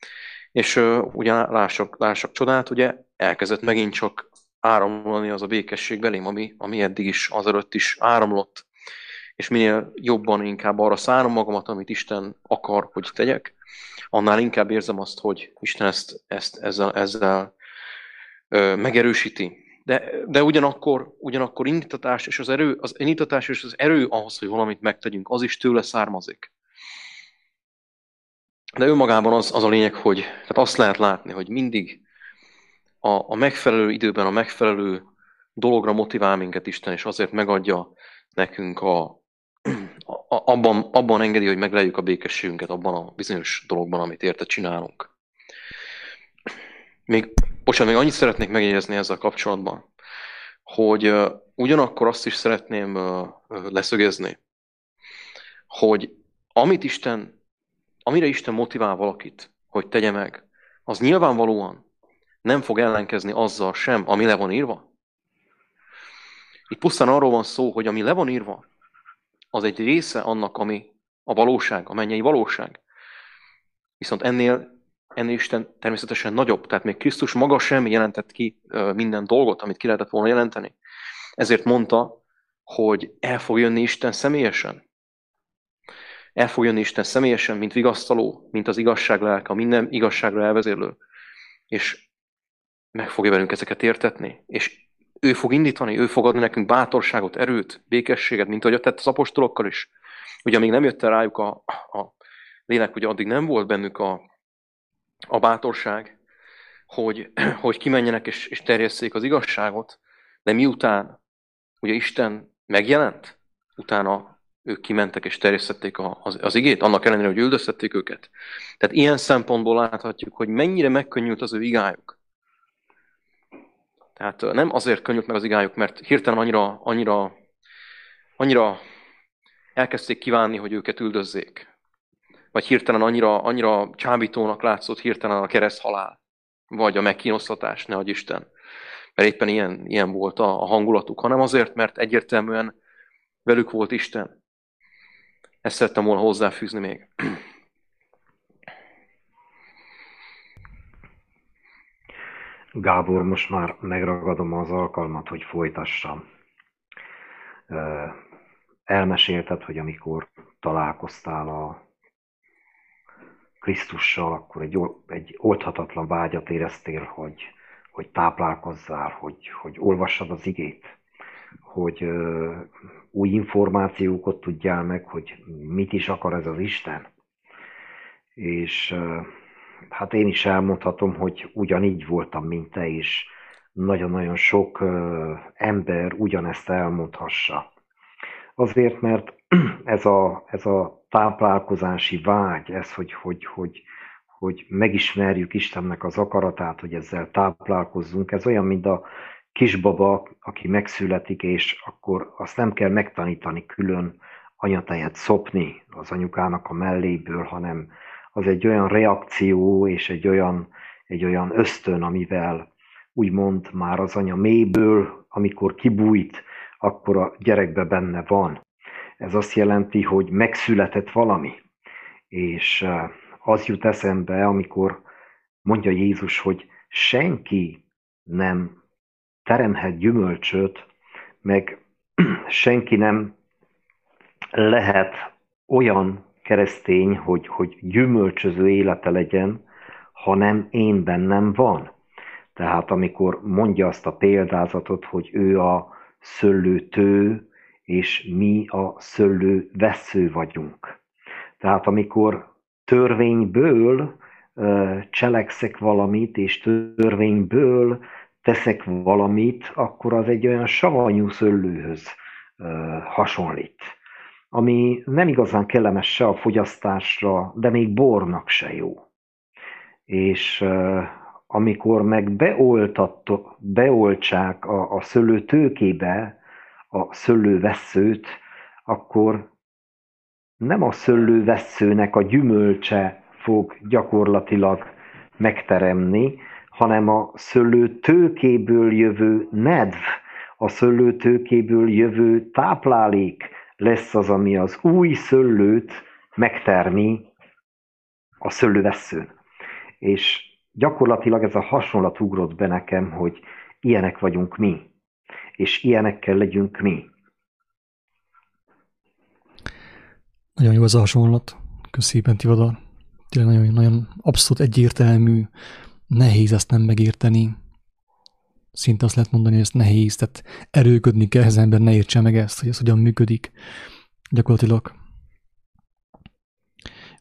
És uh, ugye lássak, lássak csodát, ugye elkezdett megint csak áramlani az a békesség belém, ami, ami eddig is, azelőtt is áramlott. És minél jobban inkább arra szárom magamat, amit Isten akar, hogy tegyek, annál inkább érzem azt, hogy Isten ezt, ezt ezzel, ezzel megerősíti. De, de ugyanakkor, ugyanakkor indítatás és az erő, az indítatás és az erő ahhoz, hogy valamit megtegyünk, az is tőle származik. De önmagában az, az a lényeg, hogy tehát azt lehet látni, hogy mindig a, a megfelelő időben, a megfelelő dologra motivál minket Isten, és azért megadja nekünk a, a, abban, abban engedi, hogy megleljük a békességünket, abban a bizonyos dologban, amit érte csinálunk. Még Bocsánat, még annyit szeretnék megjegyezni ezzel kapcsolatban, hogy ugyanakkor azt is szeretném leszögezni, hogy amit Isten, amire Isten motivál valakit, hogy tegye meg, az nyilvánvalóan nem fog ellenkezni azzal sem, ami le van írva. Itt pusztán arról van szó, hogy ami le van írva, az egy része annak, ami a valóság, a mennyei valóság. Viszont ennél ennél Isten természetesen nagyobb, tehát még Krisztus maga sem jelentett ki minden dolgot, amit ki lehetett volna jelenteni. Ezért mondta, hogy el fog jönni Isten személyesen. El fog jönni Isten személyesen, mint vigasztaló, mint az igazság lelke, minden igazságra elvezérlő. És meg fogja velünk ezeket értetni. És ő fog indítani, ő fog adni nekünk bátorságot, erőt, békességet, mint ahogy tett az apostolokkal is. Ugye még nem jött el rájuk a, a lélek ugye addig nem volt bennük a, a bátorság, hogy, hogy kimenjenek és, és terjesszék az igazságot, de miután ugye Isten megjelent, utána ők kimentek és terjesztették az, az igét, annak ellenére, hogy üldöztették őket. Tehát ilyen szempontból láthatjuk, hogy mennyire megkönnyült az ő igájuk. Tehát nem azért könnyült meg az igájuk, mert hirtelen annyira, annyira, annyira elkezdték kívánni, hogy őket üldözzék. Vagy hirtelen annyira, annyira csábítónak látszott hirtelen a kereszt halál. Vagy a megkínosztatás, ne Isten. Mert éppen ilyen, ilyen volt a, a hangulatuk, hanem azért, mert egyértelműen velük volt Isten. Ezt szerettem volna hozzáfűzni még. Gábor, most már megragadom az alkalmat, hogy folytassam. Elmesélted, hogy amikor találkoztál a Krisztussal, akkor egy, egy oldhatatlan vágyat éreztél, hogy, hogy táplálkozzál, hogy, hogy olvassad az igét, hogy új információkat tudjál meg, hogy mit is akar ez az Isten. És hát én is elmondhatom, hogy ugyanígy voltam, mint te is. Nagyon-nagyon sok ember ugyanezt elmondhassa. Azért, mert ez a, ez a táplálkozási vágy, ez, hogy, hogy, hogy, hogy megismerjük Istennek az akaratát, hogy ezzel táplálkozzunk, ez olyan, mint a kisbaba, aki megszületik, és akkor azt nem kell megtanítani külön anyatejet szopni az anyukának a melléből, hanem az egy olyan reakció és egy olyan, egy olyan ösztön, amivel úgymond már az anya mélyből, amikor kibújt, akkor a gyerekbe benne van. Ez azt jelenti, hogy megszületett valami. És az jut eszembe, amikor mondja Jézus, hogy senki nem teremhet gyümölcsöt, meg senki nem lehet olyan keresztény, hogy, hogy gyümölcsöző élete legyen, hanem én bennem van. Tehát amikor mondja azt a példázatot, hogy ő a szőlőtő, és mi a szőlő vesző vagyunk. Tehát amikor törvényből cselekszek valamit, és törvényből teszek valamit, akkor az egy olyan savanyú szőlőhöz hasonlít, ami nem igazán kellemes se a fogyasztásra, de még bornak se jó. És amikor meg beoltsák a, a szőlő tőkébe a szőlővesszőt, akkor nem a szőlővesszőnek a gyümölcse fog gyakorlatilag megteremni, hanem a szőlő tőkéből jövő nedv, a szőlő tőkéből jövő táplálék lesz az, ami az új szőlőt megtermi a szőlővesszőn. És gyakorlatilag ez a hasonlat ugrott be nekem, hogy ilyenek vagyunk mi, és ilyenekkel legyünk mi. Nagyon jó ez a hasonlat. Köszépen, Tivadar. Tényleg nagyon, nagyon abszolút egyértelmű, nehéz ezt nem megérteni. Szinte azt lehet mondani, hogy ez nehéz, tehát erőködni kell, az ember ne értse meg ezt, hogy ez hogyan működik. Gyakorlatilag,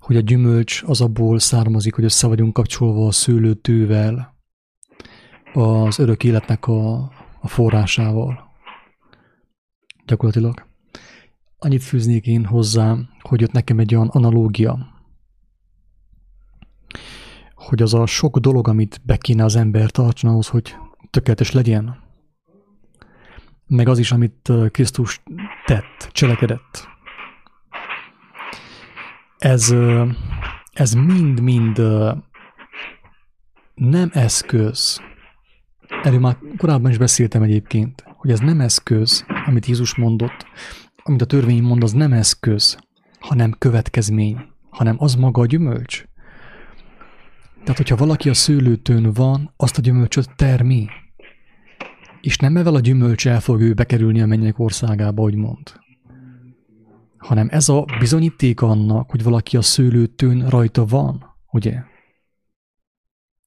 hogy a gyümölcs az abból származik, hogy össze vagyunk kapcsolva a szőlőtővel, az örök életnek a, a forrásával. Gyakorlatilag. Annyit fűznék én hozzá, hogy jött nekem egy olyan analógia, hogy az a sok dolog, amit be kéne az ember tartson ahhoz, hogy tökéletes legyen, meg az is, amit Krisztus tett, cselekedett. Ez, ez mind-mind nem eszköz. Erről már korábban is beszéltem egyébként, hogy ez nem eszköz, amit Jézus mondott, amit a törvény mond, az nem eszköz, hanem következmény, hanem az maga a gyümölcs. Tehát, hogyha valaki a szőlőtőn van, azt a gyümölcsöt termi. És nem evel a gyümölcs el fog ő bekerülni a mennyek országába, hogy mond. Hanem ez a bizonyíték annak, hogy valaki a szőlőtőn rajta van, ugye?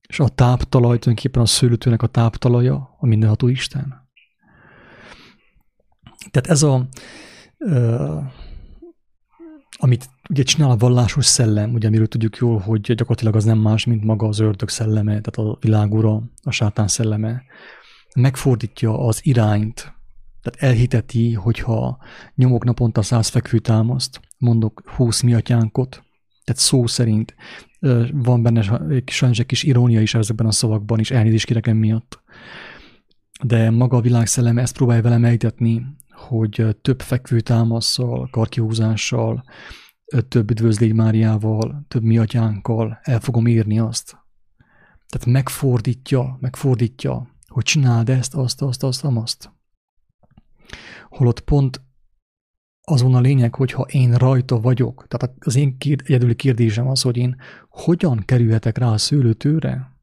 És a táptalaj tulajdonképpen a szőlőtőnek a táptalaja, a mindenható Isten. Tehát ez a amit ugye csinál a vallásos szellem, ugye amiről tudjuk jól, hogy gyakorlatilag az nem más, mint maga az ördög szelleme, tehát a világúra, a sátán szelleme, megfordítja az irányt, tehát elhiteti, hogyha nyomok naponta száz fekvőtámaszt, mondok húsz miatyánkot, tehát szó szerint van benne sajnos egy kis irónia is ezekben a szavakban, és elnézést kérek miatt. De maga a világszellem ezt próbálja velem ejtetni, hogy több fekvőtámasszal, karkihúzással, több üdvözlégy Máriával, több miatyánkkal el fogom írni azt. Tehát megfordítja, megfordítja, hogy csináld ezt, azt, azt, azt, azt. Holott pont azon a lényeg, hogyha én rajta vagyok, tehát az én egyedüli kérdésem az, hogy én hogyan kerülhetek rá a szőlőtőre?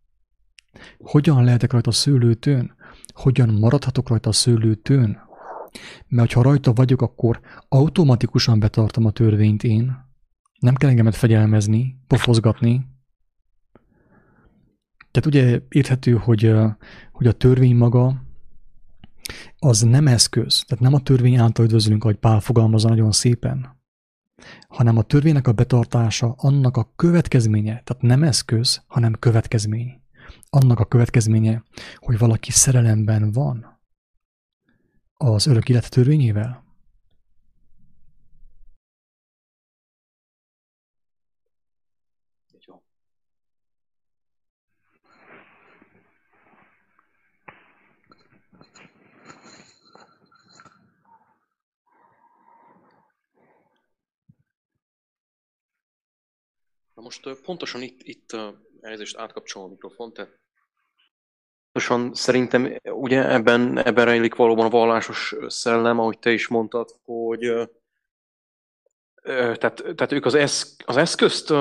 Hogyan lehetek rajta a szőlőtőn? Hogyan maradhatok rajta a szőlőtőn? Mert ha rajta vagyok, akkor automatikusan betartom a törvényt én. Nem kell engemet fegyelmezni, pofozgatni. Tehát ugye érthető, hogy, hogy a törvény maga az nem eszköz, tehát nem a törvény által üdvözlünk, ahogy Pál fogalmazza nagyon szépen, hanem a törvénynek a betartása annak a következménye, tehát nem eszköz, hanem következmény. Annak a következménye, hogy valaki szerelemben van az örök élet törvényével. Most pontosan itt, itt elnézést átkapcsolom a mikrofont, tehát pontosan szerintem ugye ebben, ebben rejlik valóban a vallásos szellem, ahogy te is mondtad, hogy tehát, tehát ők az, esz, az eszközt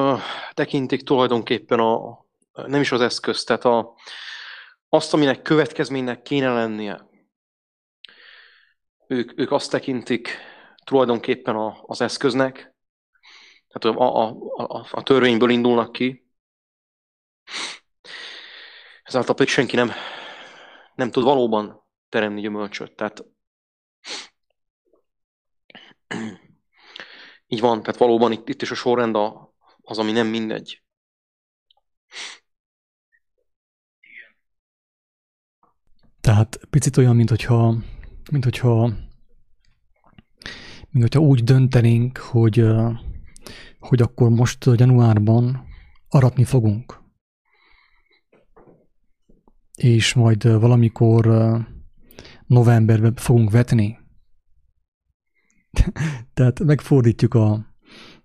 tekintik tulajdonképpen a, nem is az eszközt, tehát a, azt, aminek következménynek kéne lennie. Ők, ők azt tekintik tulajdonképpen a, az eszköznek, tehát a, a, a, a törvényből indulnak ki. Ezáltal pedig senki nem, nem tud valóban teremni gyümölcsöt. Tehát így van, tehát valóban itt, itt is a sorrend a, az, ami nem mindegy. Tehát picit olyan, mint hogyha, mint hogyha, mint hogyha úgy döntenénk, hogy hogy akkor most januárban aratni fogunk. És majd valamikor novemberben fogunk vetni. tehát megfordítjuk a...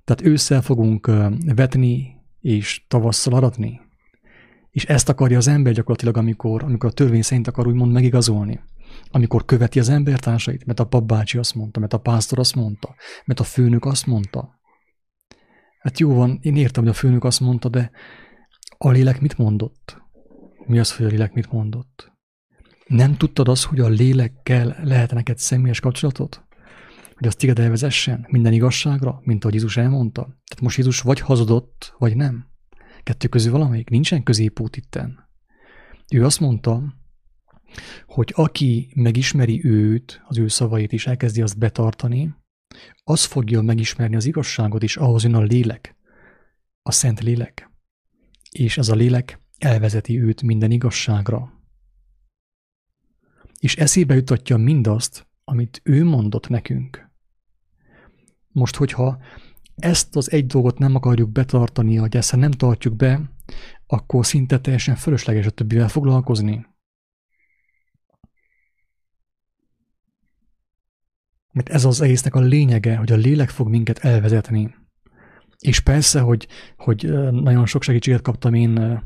Tehát ősszel fogunk vetni, és tavasszal aratni. És ezt akarja az ember gyakorlatilag, amikor, amikor a törvény szerint akar úgymond megigazolni. Amikor követi az embertársait, mert a papbácsi azt mondta, mert a pásztor azt mondta, mert a főnök azt mondta, Hát jó van, én értem, hogy a főnök azt mondta, de a lélek mit mondott? Mi az, hogy a lélek mit mondott? Nem tudtad azt, hogy a lélekkel lehet neked személyes kapcsolatot? Hogy azt téged elvezessen minden igazságra, mint ahogy Jézus elmondta? Tehát most Jézus vagy hazudott, vagy nem. Kettő közül valamelyik. Nincsen középút itten. Ő azt mondta, hogy aki megismeri őt, az ő szavait, és elkezdi azt betartani, az fogja megismerni az igazságot, és ahhoz jön a lélek, a szent lélek. És ez a lélek elvezeti őt minden igazságra. És eszébe jutatja mindazt, amit ő mondott nekünk. Most, hogyha ezt az egy dolgot nem akarjuk betartani, hogy ezt nem tartjuk be, akkor szinte teljesen fölösleges a többivel foglalkozni. Mert ez az egésznek a lényege, hogy a lélek fog minket elvezetni. És persze, hogy, hogy nagyon sok segítséget kaptam én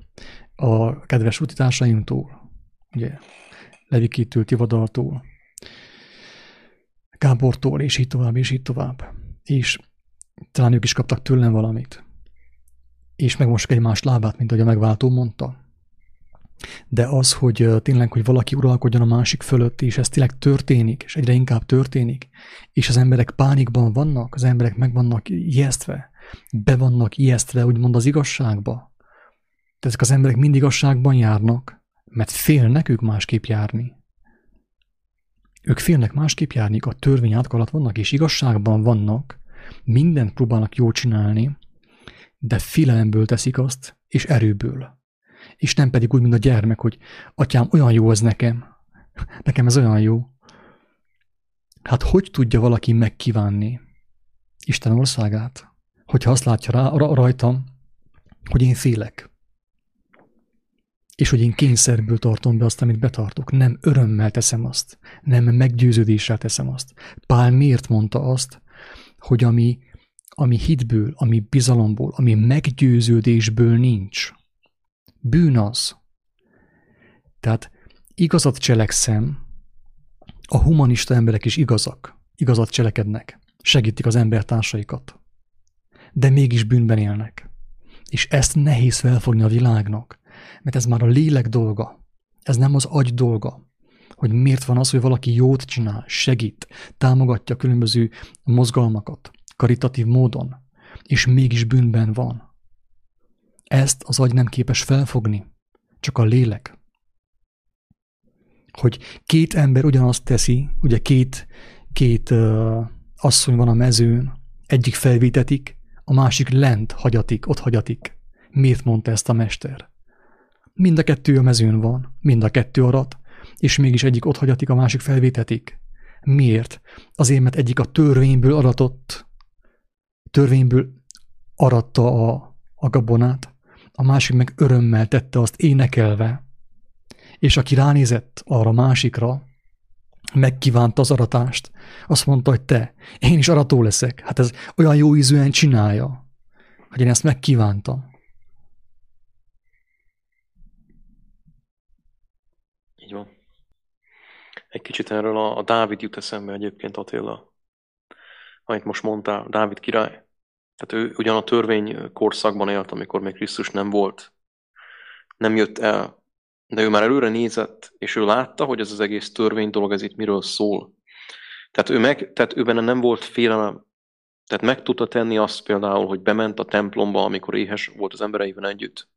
a kedves utitársaimtól, ugye, Levikitől, Tivadaltól, Gábortól, és így tovább, és így tovább. És talán ők is kaptak tőlem valamit. És megmosok egymás lábát, mint ahogy a megváltó mondta. De az, hogy tényleg, hogy valaki uralkodjon a másik fölött, és ez tényleg történik, és egyre inkább történik, és az emberek pánikban vannak, az emberek meg vannak ijesztve, be vannak ijesztve, úgymond az igazságba. De ezek az emberek mind igazságban járnak, mert félnek ők másképp járni. Ők félnek másképp járni, a törvény átkalat vannak, és igazságban vannak, mindent próbálnak jól csinálni, de félelemből teszik azt, és erőből. És nem pedig úgy, mint a gyermek, hogy atyám, olyan jó ez nekem. Nekem ez olyan jó. Hát hogy tudja valaki megkívánni Isten országát, hogyha azt látja rá, rajtam, hogy én félek, és hogy én kényszerből tartom be azt, amit betartok. Nem örömmel teszem azt, nem meggyőződéssel teszem azt. Pál miért mondta azt, hogy ami, ami hitből, ami bizalomból, ami meggyőződésből nincs, bűn az. Tehát igazat cselekszem, a humanista emberek is igazak, igazat cselekednek, segítik az embertársaikat, de mégis bűnben élnek. És ezt nehéz felfogni a világnak, mert ez már a lélek dolga, ez nem az agy dolga, hogy miért van az, hogy valaki jót csinál, segít, támogatja különböző mozgalmakat, karitatív módon, és mégis bűnben van. Ezt az agy nem képes felfogni, csak a lélek. Hogy két ember ugyanazt teszi, ugye két, két uh, asszony van a mezőn, egyik felvétetik, a másik lent hagyatik, ott hagyatik. Miért mondta ezt a mester? Mind a kettő a mezőn van, mind a kettő arat, és mégis egyik ott hagyatik, a másik felvétetik. Miért? Azért, mert egyik a törvényből aratott, törvényből aratta a, a gabonát, a másik meg örömmel tette azt énekelve. És aki ránézett arra másikra, megkívánta az aratást, azt mondta, hogy te, én is arató leszek. Hát ez olyan jó ízűen csinálja, hogy én ezt megkívántam. Így van. Egy kicsit erről a, a Dávid jut eszembe egyébként Attila, amit most mondtál, Dávid király. Tehát ő ugyan a törvény korszakban élt, amikor még Krisztus nem volt, nem jött el, de ő már előre nézett, és ő látta, hogy ez az egész törvény dolog, ez itt miről szól. Tehát ő, meg, tehát ő benne nem volt félelem. Tehát meg tudta tenni azt például, hogy bement a templomba, amikor éhes volt az embereivel együtt.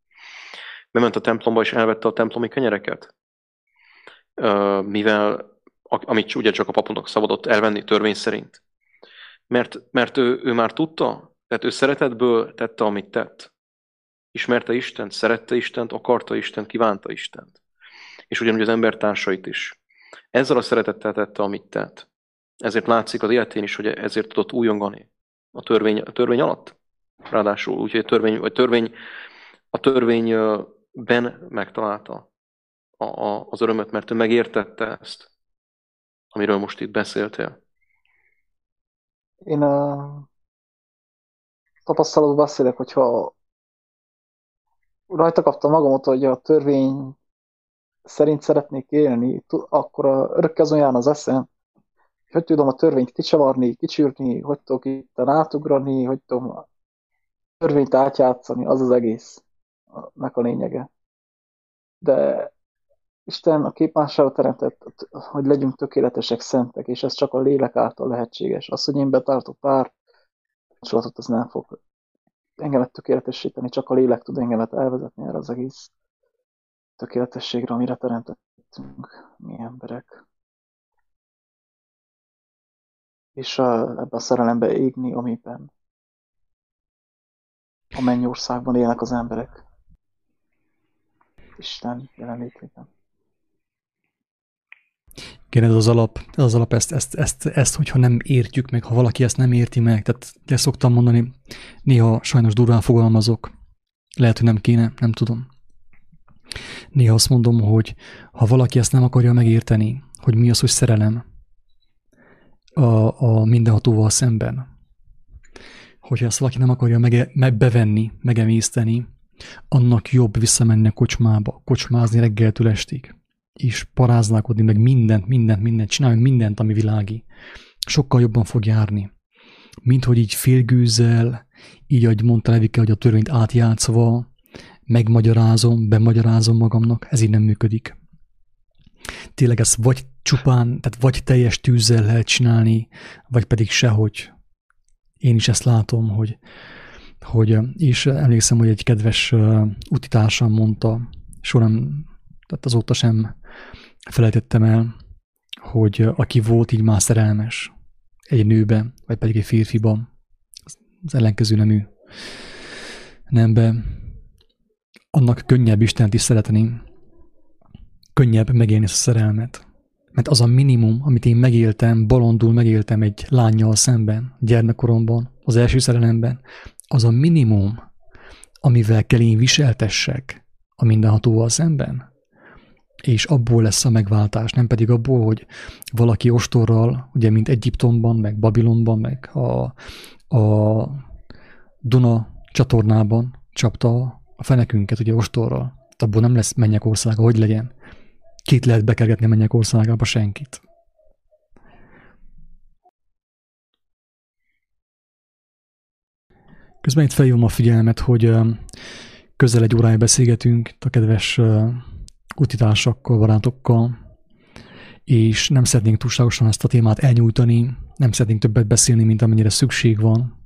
Bement a templomba, és elvette a templomi kenyereket mivel amit ugye csak a papnak szabadott elvenni törvény szerint. Mert, mert ő, ő már tudta, tehát ő szeretetből tette, amit tett. Ismerte Istent, szerette Istent, akarta Istent, kívánta Istent. És ugyanúgy az embertársait is. Ezzel a szeretettel tette, amit tett. Ezért látszik az életén is, hogy ezért tudott újongani a törvény, a törvény alatt. Ráadásul, úgyhogy a törvény, vagy törvény, a törvényben megtalálta a, a, az örömöt, mert ő megértette ezt, amiről most itt beszéltél. Én a tapasztalatban beszélek, hogyha rajta kaptam magamat, hogy a törvény szerint szeretnék élni, akkor a örökké azon járna az eszem, hogy tudom a törvényt kicsavarni, kicsürni, hogy tudok itt átugrani, hogy tudom a törvényt átjátszani, az az egész nek a lényege. De Isten a képmására teremtett, hogy legyünk tökéletesek, szentek, és ez csak a lélek által lehetséges. Az, hogy én betartok pár kapcsolatot, az nem fog engemet tökéletesíteni, csak a lélek tud engemet elvezetni erre az egész tökéletességre, amire teremtettünk mi emberek. És a, ebbe a szerelembe égni, amiben a mennyországban élnek az emberek. Isten jelenlétében. Igen, ez az alap, ez az alap ezt, ezt, ezt, ezt, hogyha nem értjük meg, ha valaki ezt nem érti meg, tehát ezt szoktam mondani, néha sajnos durván fogalmazok, lehet, hogy nem kéne, nem tudom. Néha azt mondom, hogy ha valaki ezt nem akarja megérteni, hogy mi az, hogy szerelem a, a mindenhatóval szemben, hogyha ezt valaki nem akarja mege, megbevenni, megemészteni, annak jobb visszamenni a kocsmába, kocsmázni reggeltől estig és paráználkodni, meg mindent, mindent, mindent, csinálni mindent, ami világi. Sokkal jobban fog járni. Mint hogy így félgőzzel, így, ahogy mondta Levike, hogy a törvényt átjátszva, megmagyarázom, bemagyarázom magamnak, ez így nem működik. Tényleg ezt vagy csupán, tehát vagy teljes tűzzel lehet csinálni, vagy pedig sehogy. Én is ezt látom, hogy, hogy és emlékszem, hogy egy kedves utitársam mondta, soram, tehát azóta sem felejtettem el, hogy aki volt így már szerelmes egy nőbe, vagy pedig egy férfiban, az ellenkező nemű nembe, annak könnyebb Istent is szeretni, könnyebb megélni ezt a szerelmet. Mert az a minimum, amit én megéltem, bolondul megéltem egy lányjal szemben, gyermekkoromban, az első szerelemben, az a minimum, amivel kell én viseltessek a mindenhatóval szemben. És abból lesz a megváltás, nem pedig abból, hogy valaki ostorral, ugye mint Egyiptomban, meg Babilonban, meg a, a Duna csatornában csapta a fenekünket, ugye ostorral. Abból nem lesz mennyek országa, hogy legyen. Két lehet bekergetni mennyek országába senkit. Közben itt felhívom a figyelmet, hogy közel egy órája beszélgetünk a kedves utitársakkal, barátokkal, és nem szeretnénk túlságosan ezt a témát elnyújtani, nem szeretnénk többet beszélni, mint amennyire szükség van,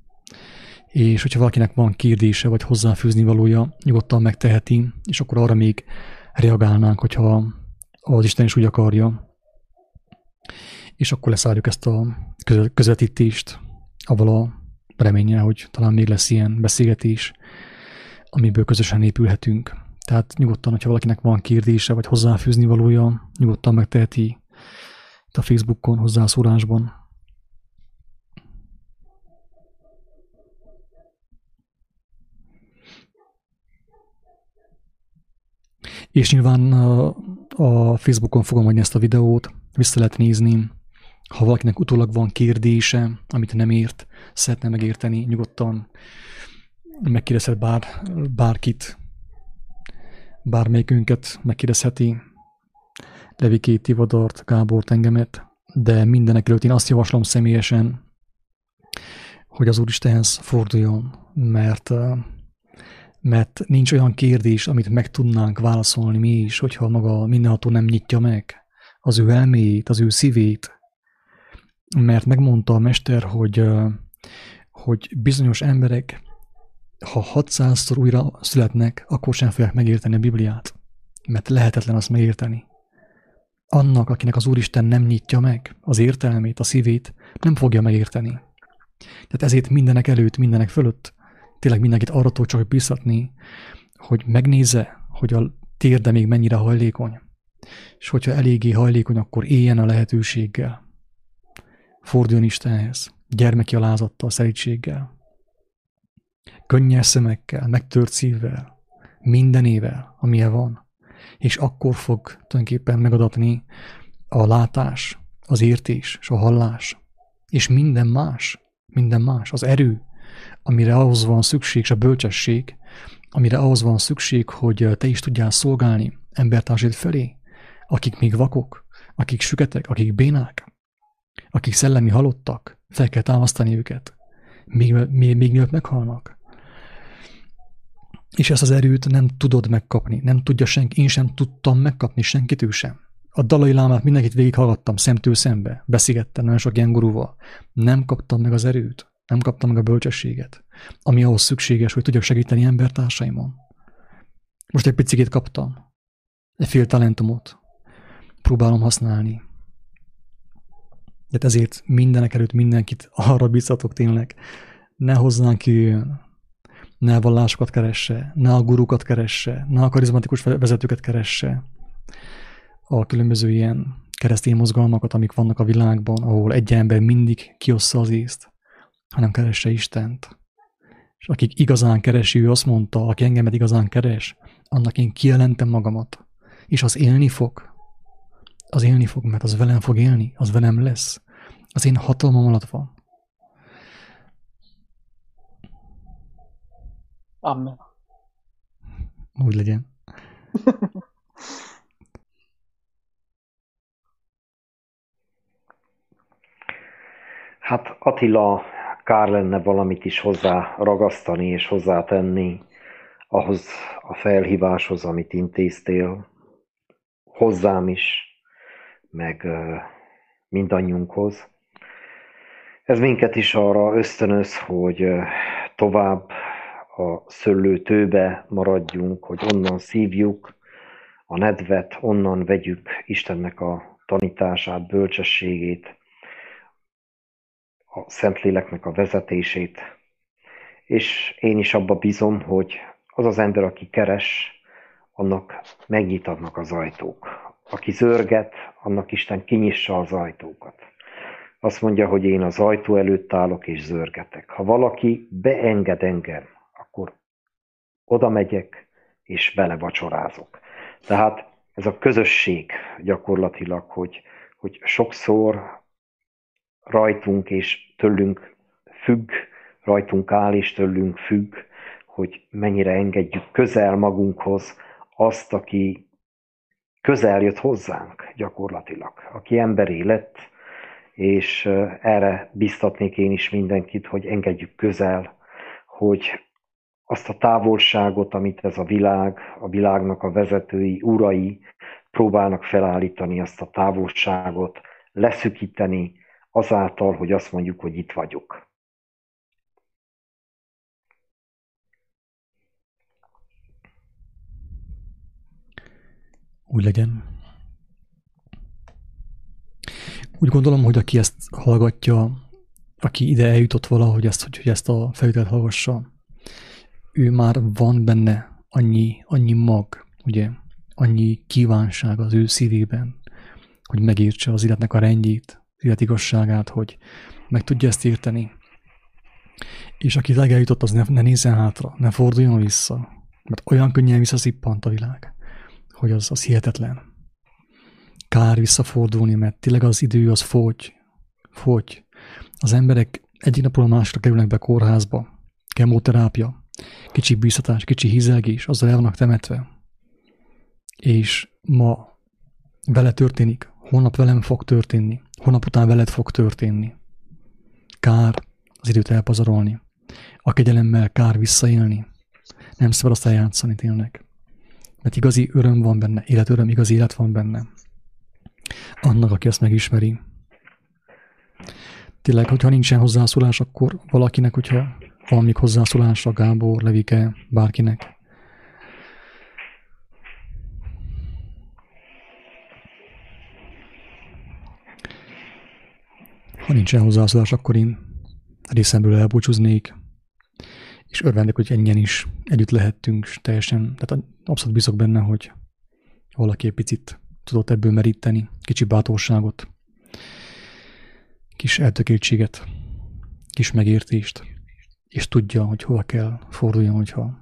és hogyha valakinek van kérdése, vagy hozzáfűzni valója, nyugodtan megteheti, és akkor arra még reagálnánk, hogyha az Isten is úgy akarja. És akkor leszálljuk ezt a közvetítést, avval a reménye, hogy talán még lesz ilyen beszélgetés, amiből közösen épülhetünk. Tehát nyugodtan, hogyha valakinek van kérdése, vagy hozzáfűzni valója, nyugodtan megteheti itt a Facebookon, hozzászólásban. És nyilván a Facebookon fogom adni ezt a videót, vissza lehet nézni. Ha valakinek utólag van kérdése, amit nem ért, szeretne megérteni, nyugodtan megkérdezhet bár, bárkit, bármelyikünket megkérdezheti, Levikét, Tivadart, Gábort, engemet, de mindenek előtt én azt javaslom személyesen, hogy az Úristenhez forduljon, mert mert nincs olyan kérdés, amit meg tudnánk válaszolni mi is, hogyha maga mindenható nem nyitja meg az ő elméjét, az ő szívét. Mert megmondta a mester, hogy, hogy bizonyos emberek, ha 600-szor újra születnek, akkor sem fogják megérteni a Bibliát. Mert lehetetlen azt megérteni. Annak, akinek az Úristen nem nyitja meg az értelmét, a szívét, nem fogja megérteni. Tehát ezért mindenek előtt, mindenek fölött tényleg mindenkit arra tudok csak biztatni, hogy megnézze, hogy a térde még mennyire hajlékony. És hogyha eléggé hajlékony, akkor éljen a lehetőséggel. Forduljon Istenhez, gyermeki alázattal, szerítséggel. Könnyes szemekkel, megtört szívvel, mindenével, amilyen van. És akkor fog tulajdonképpen megadatni a látás, az értés és a hallás, és minden más, minden más, az erő, amire ahhoz van szükség, és a bölcsesség, amire ahhoz van szükség, hogy te is tudjál szolgálni embertársaid felé, akik még vakok, akik süketek, akik bénák, akik szellemi halottak, fel kell támasztani őket, még, még, még mielőtt meghalnak. És ezt az erőt nem tudod megkapni, nem tudja senki, én sem tudtam megkapni senkitől sem. A dalai lámát mindenkit végighallgattam szemtől szembe, beszélgettem nagyon sok ilyen gurúval. Nem kaptam meg az erőt. Nem kaptam meg a bölcsességet, ami ahhoz szükséges, hogy tudjak segíteni embertársaimon. Most egy picit kaptam. Egy fél talentumot. Próbálom használni. De ezért mindenek előtt mindenkit arra biztatok tényleg, ne hozzánk jöjjön, ne a vallásokat keresse, ne a gurukat keresse, ne a karizmatikus vezetőket keresse, a különböző ilyen keresztény mozgalmakat, amik vannak a világban, ahol egy ember mindig kiossza az észt hanem keresse Istent. És akik igazán keresi, ő azt mondta, aki engemet igazán keres, annak én kijelentem magamat. És az élni fog. Az élni fog, mert az velem fog élni, az velem lesz. Az én hatalmam alatt van. Amen. Úgy legyen. Hát Attila kár lenne valamit is hozzá ragasztani és hozzátenni ahhoz a felhíváshoz, amit intéztél, hozzám is, meg mindannyiunkhoz. Ez minket is arra ösztönöz, hogy tovább a szőlőtőbe maradjunk, hogy onnan szívjuk a nedvet, onnan vegyük Istennek a tanítását, bölcsességét, a Szentléleknek a vezetését, és én is abba bízom, hogy az az ember, aki keres, annak megnyitatnak az ajtók. Aki zörget, annak Isten kinyissa az ajtókat. Azt mondja, hogy én az ajtó előtt állok és zörgetek. Ha valaki beenged engem, oda megyek és vele vacsorázok. Tehát ez a közösség gyakorlatilag, hogy, hogy sokszor rajtunk és tőlünk függ, rajtunk áll és tőlünk függ, hogy mennyire engedjük közel magunkhoz azt, aki közel jött hozzánk gyakorlatilag, aki emberé lett, és erre biztatnék én is mindenkit, hogy engedjük közel, hogy azt a távolságot, amit ez a világ, a világnak a vezetői, urai próbálnak felállítani, azt a távolságot leszükíteni azáltal, hogy azt mondjuk, hogy itt vagyok. Úgy legyen. Úgy gondolom, hogy aki ezt hallgatja, aki ide eljutott valahogy ezt, hogy ezt a felvételt hallgassa, ő már van benne annyi, annyi mag, ugye, annyi kívánság az ő szívében, hogy megértse az életnek a rendjét, az élet igazságát, hogy meg tudja ezt érteni. És aki eljutott, az ne, ne nézzen hátra, ne forduljon vissza, mert olyan könnyen visszaszippant a világ, hogy az, az hihetetlen. Kár visszafordulni, mert tényleg az idő az fogy, fogy. Az emberek egyik napról a másra kerülnek be kórházba, kemoterápia, kicsi bíztatás, kicsi hízelgés, azzal el vannak temetve. És ma vele történik, holnap velem fog történni, holnap után veled fog történni. Kár az időt elpazarolni. A kegyelemmel kár visszaélni. Nem szabad azt eljátszani tényleg. Mert igazi öröm van benne, életöröm, igazi élet van benne. Annak, aki ezt megismeri. Tényleg, hogyha nincsen hozzászólás, akkor valakinek, hogyha van még hozzászólásra Gábor, Levike, bárkinek? Ha nincsen hozzászólás, akkor én részemből elbúcsúznék, és örvendek, hogy ennyien is együtt lehettünk, és teljesen, tehát abszolút bízok benne, hogy valaki egy picit tudott ebből meríteni, kicsi bátorságot, kis eltökéltséget, kis megértést és tudja, hogy hova kell forduljon, hogyha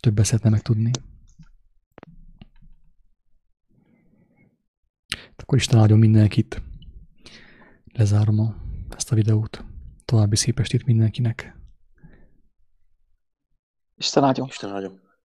többet szeretne megtudni. Akkor Isten áldjon mindenkit. Lezárom a, ezt a videót. További szép estét mindenkinek. Isten áldjon. Isten áldjon.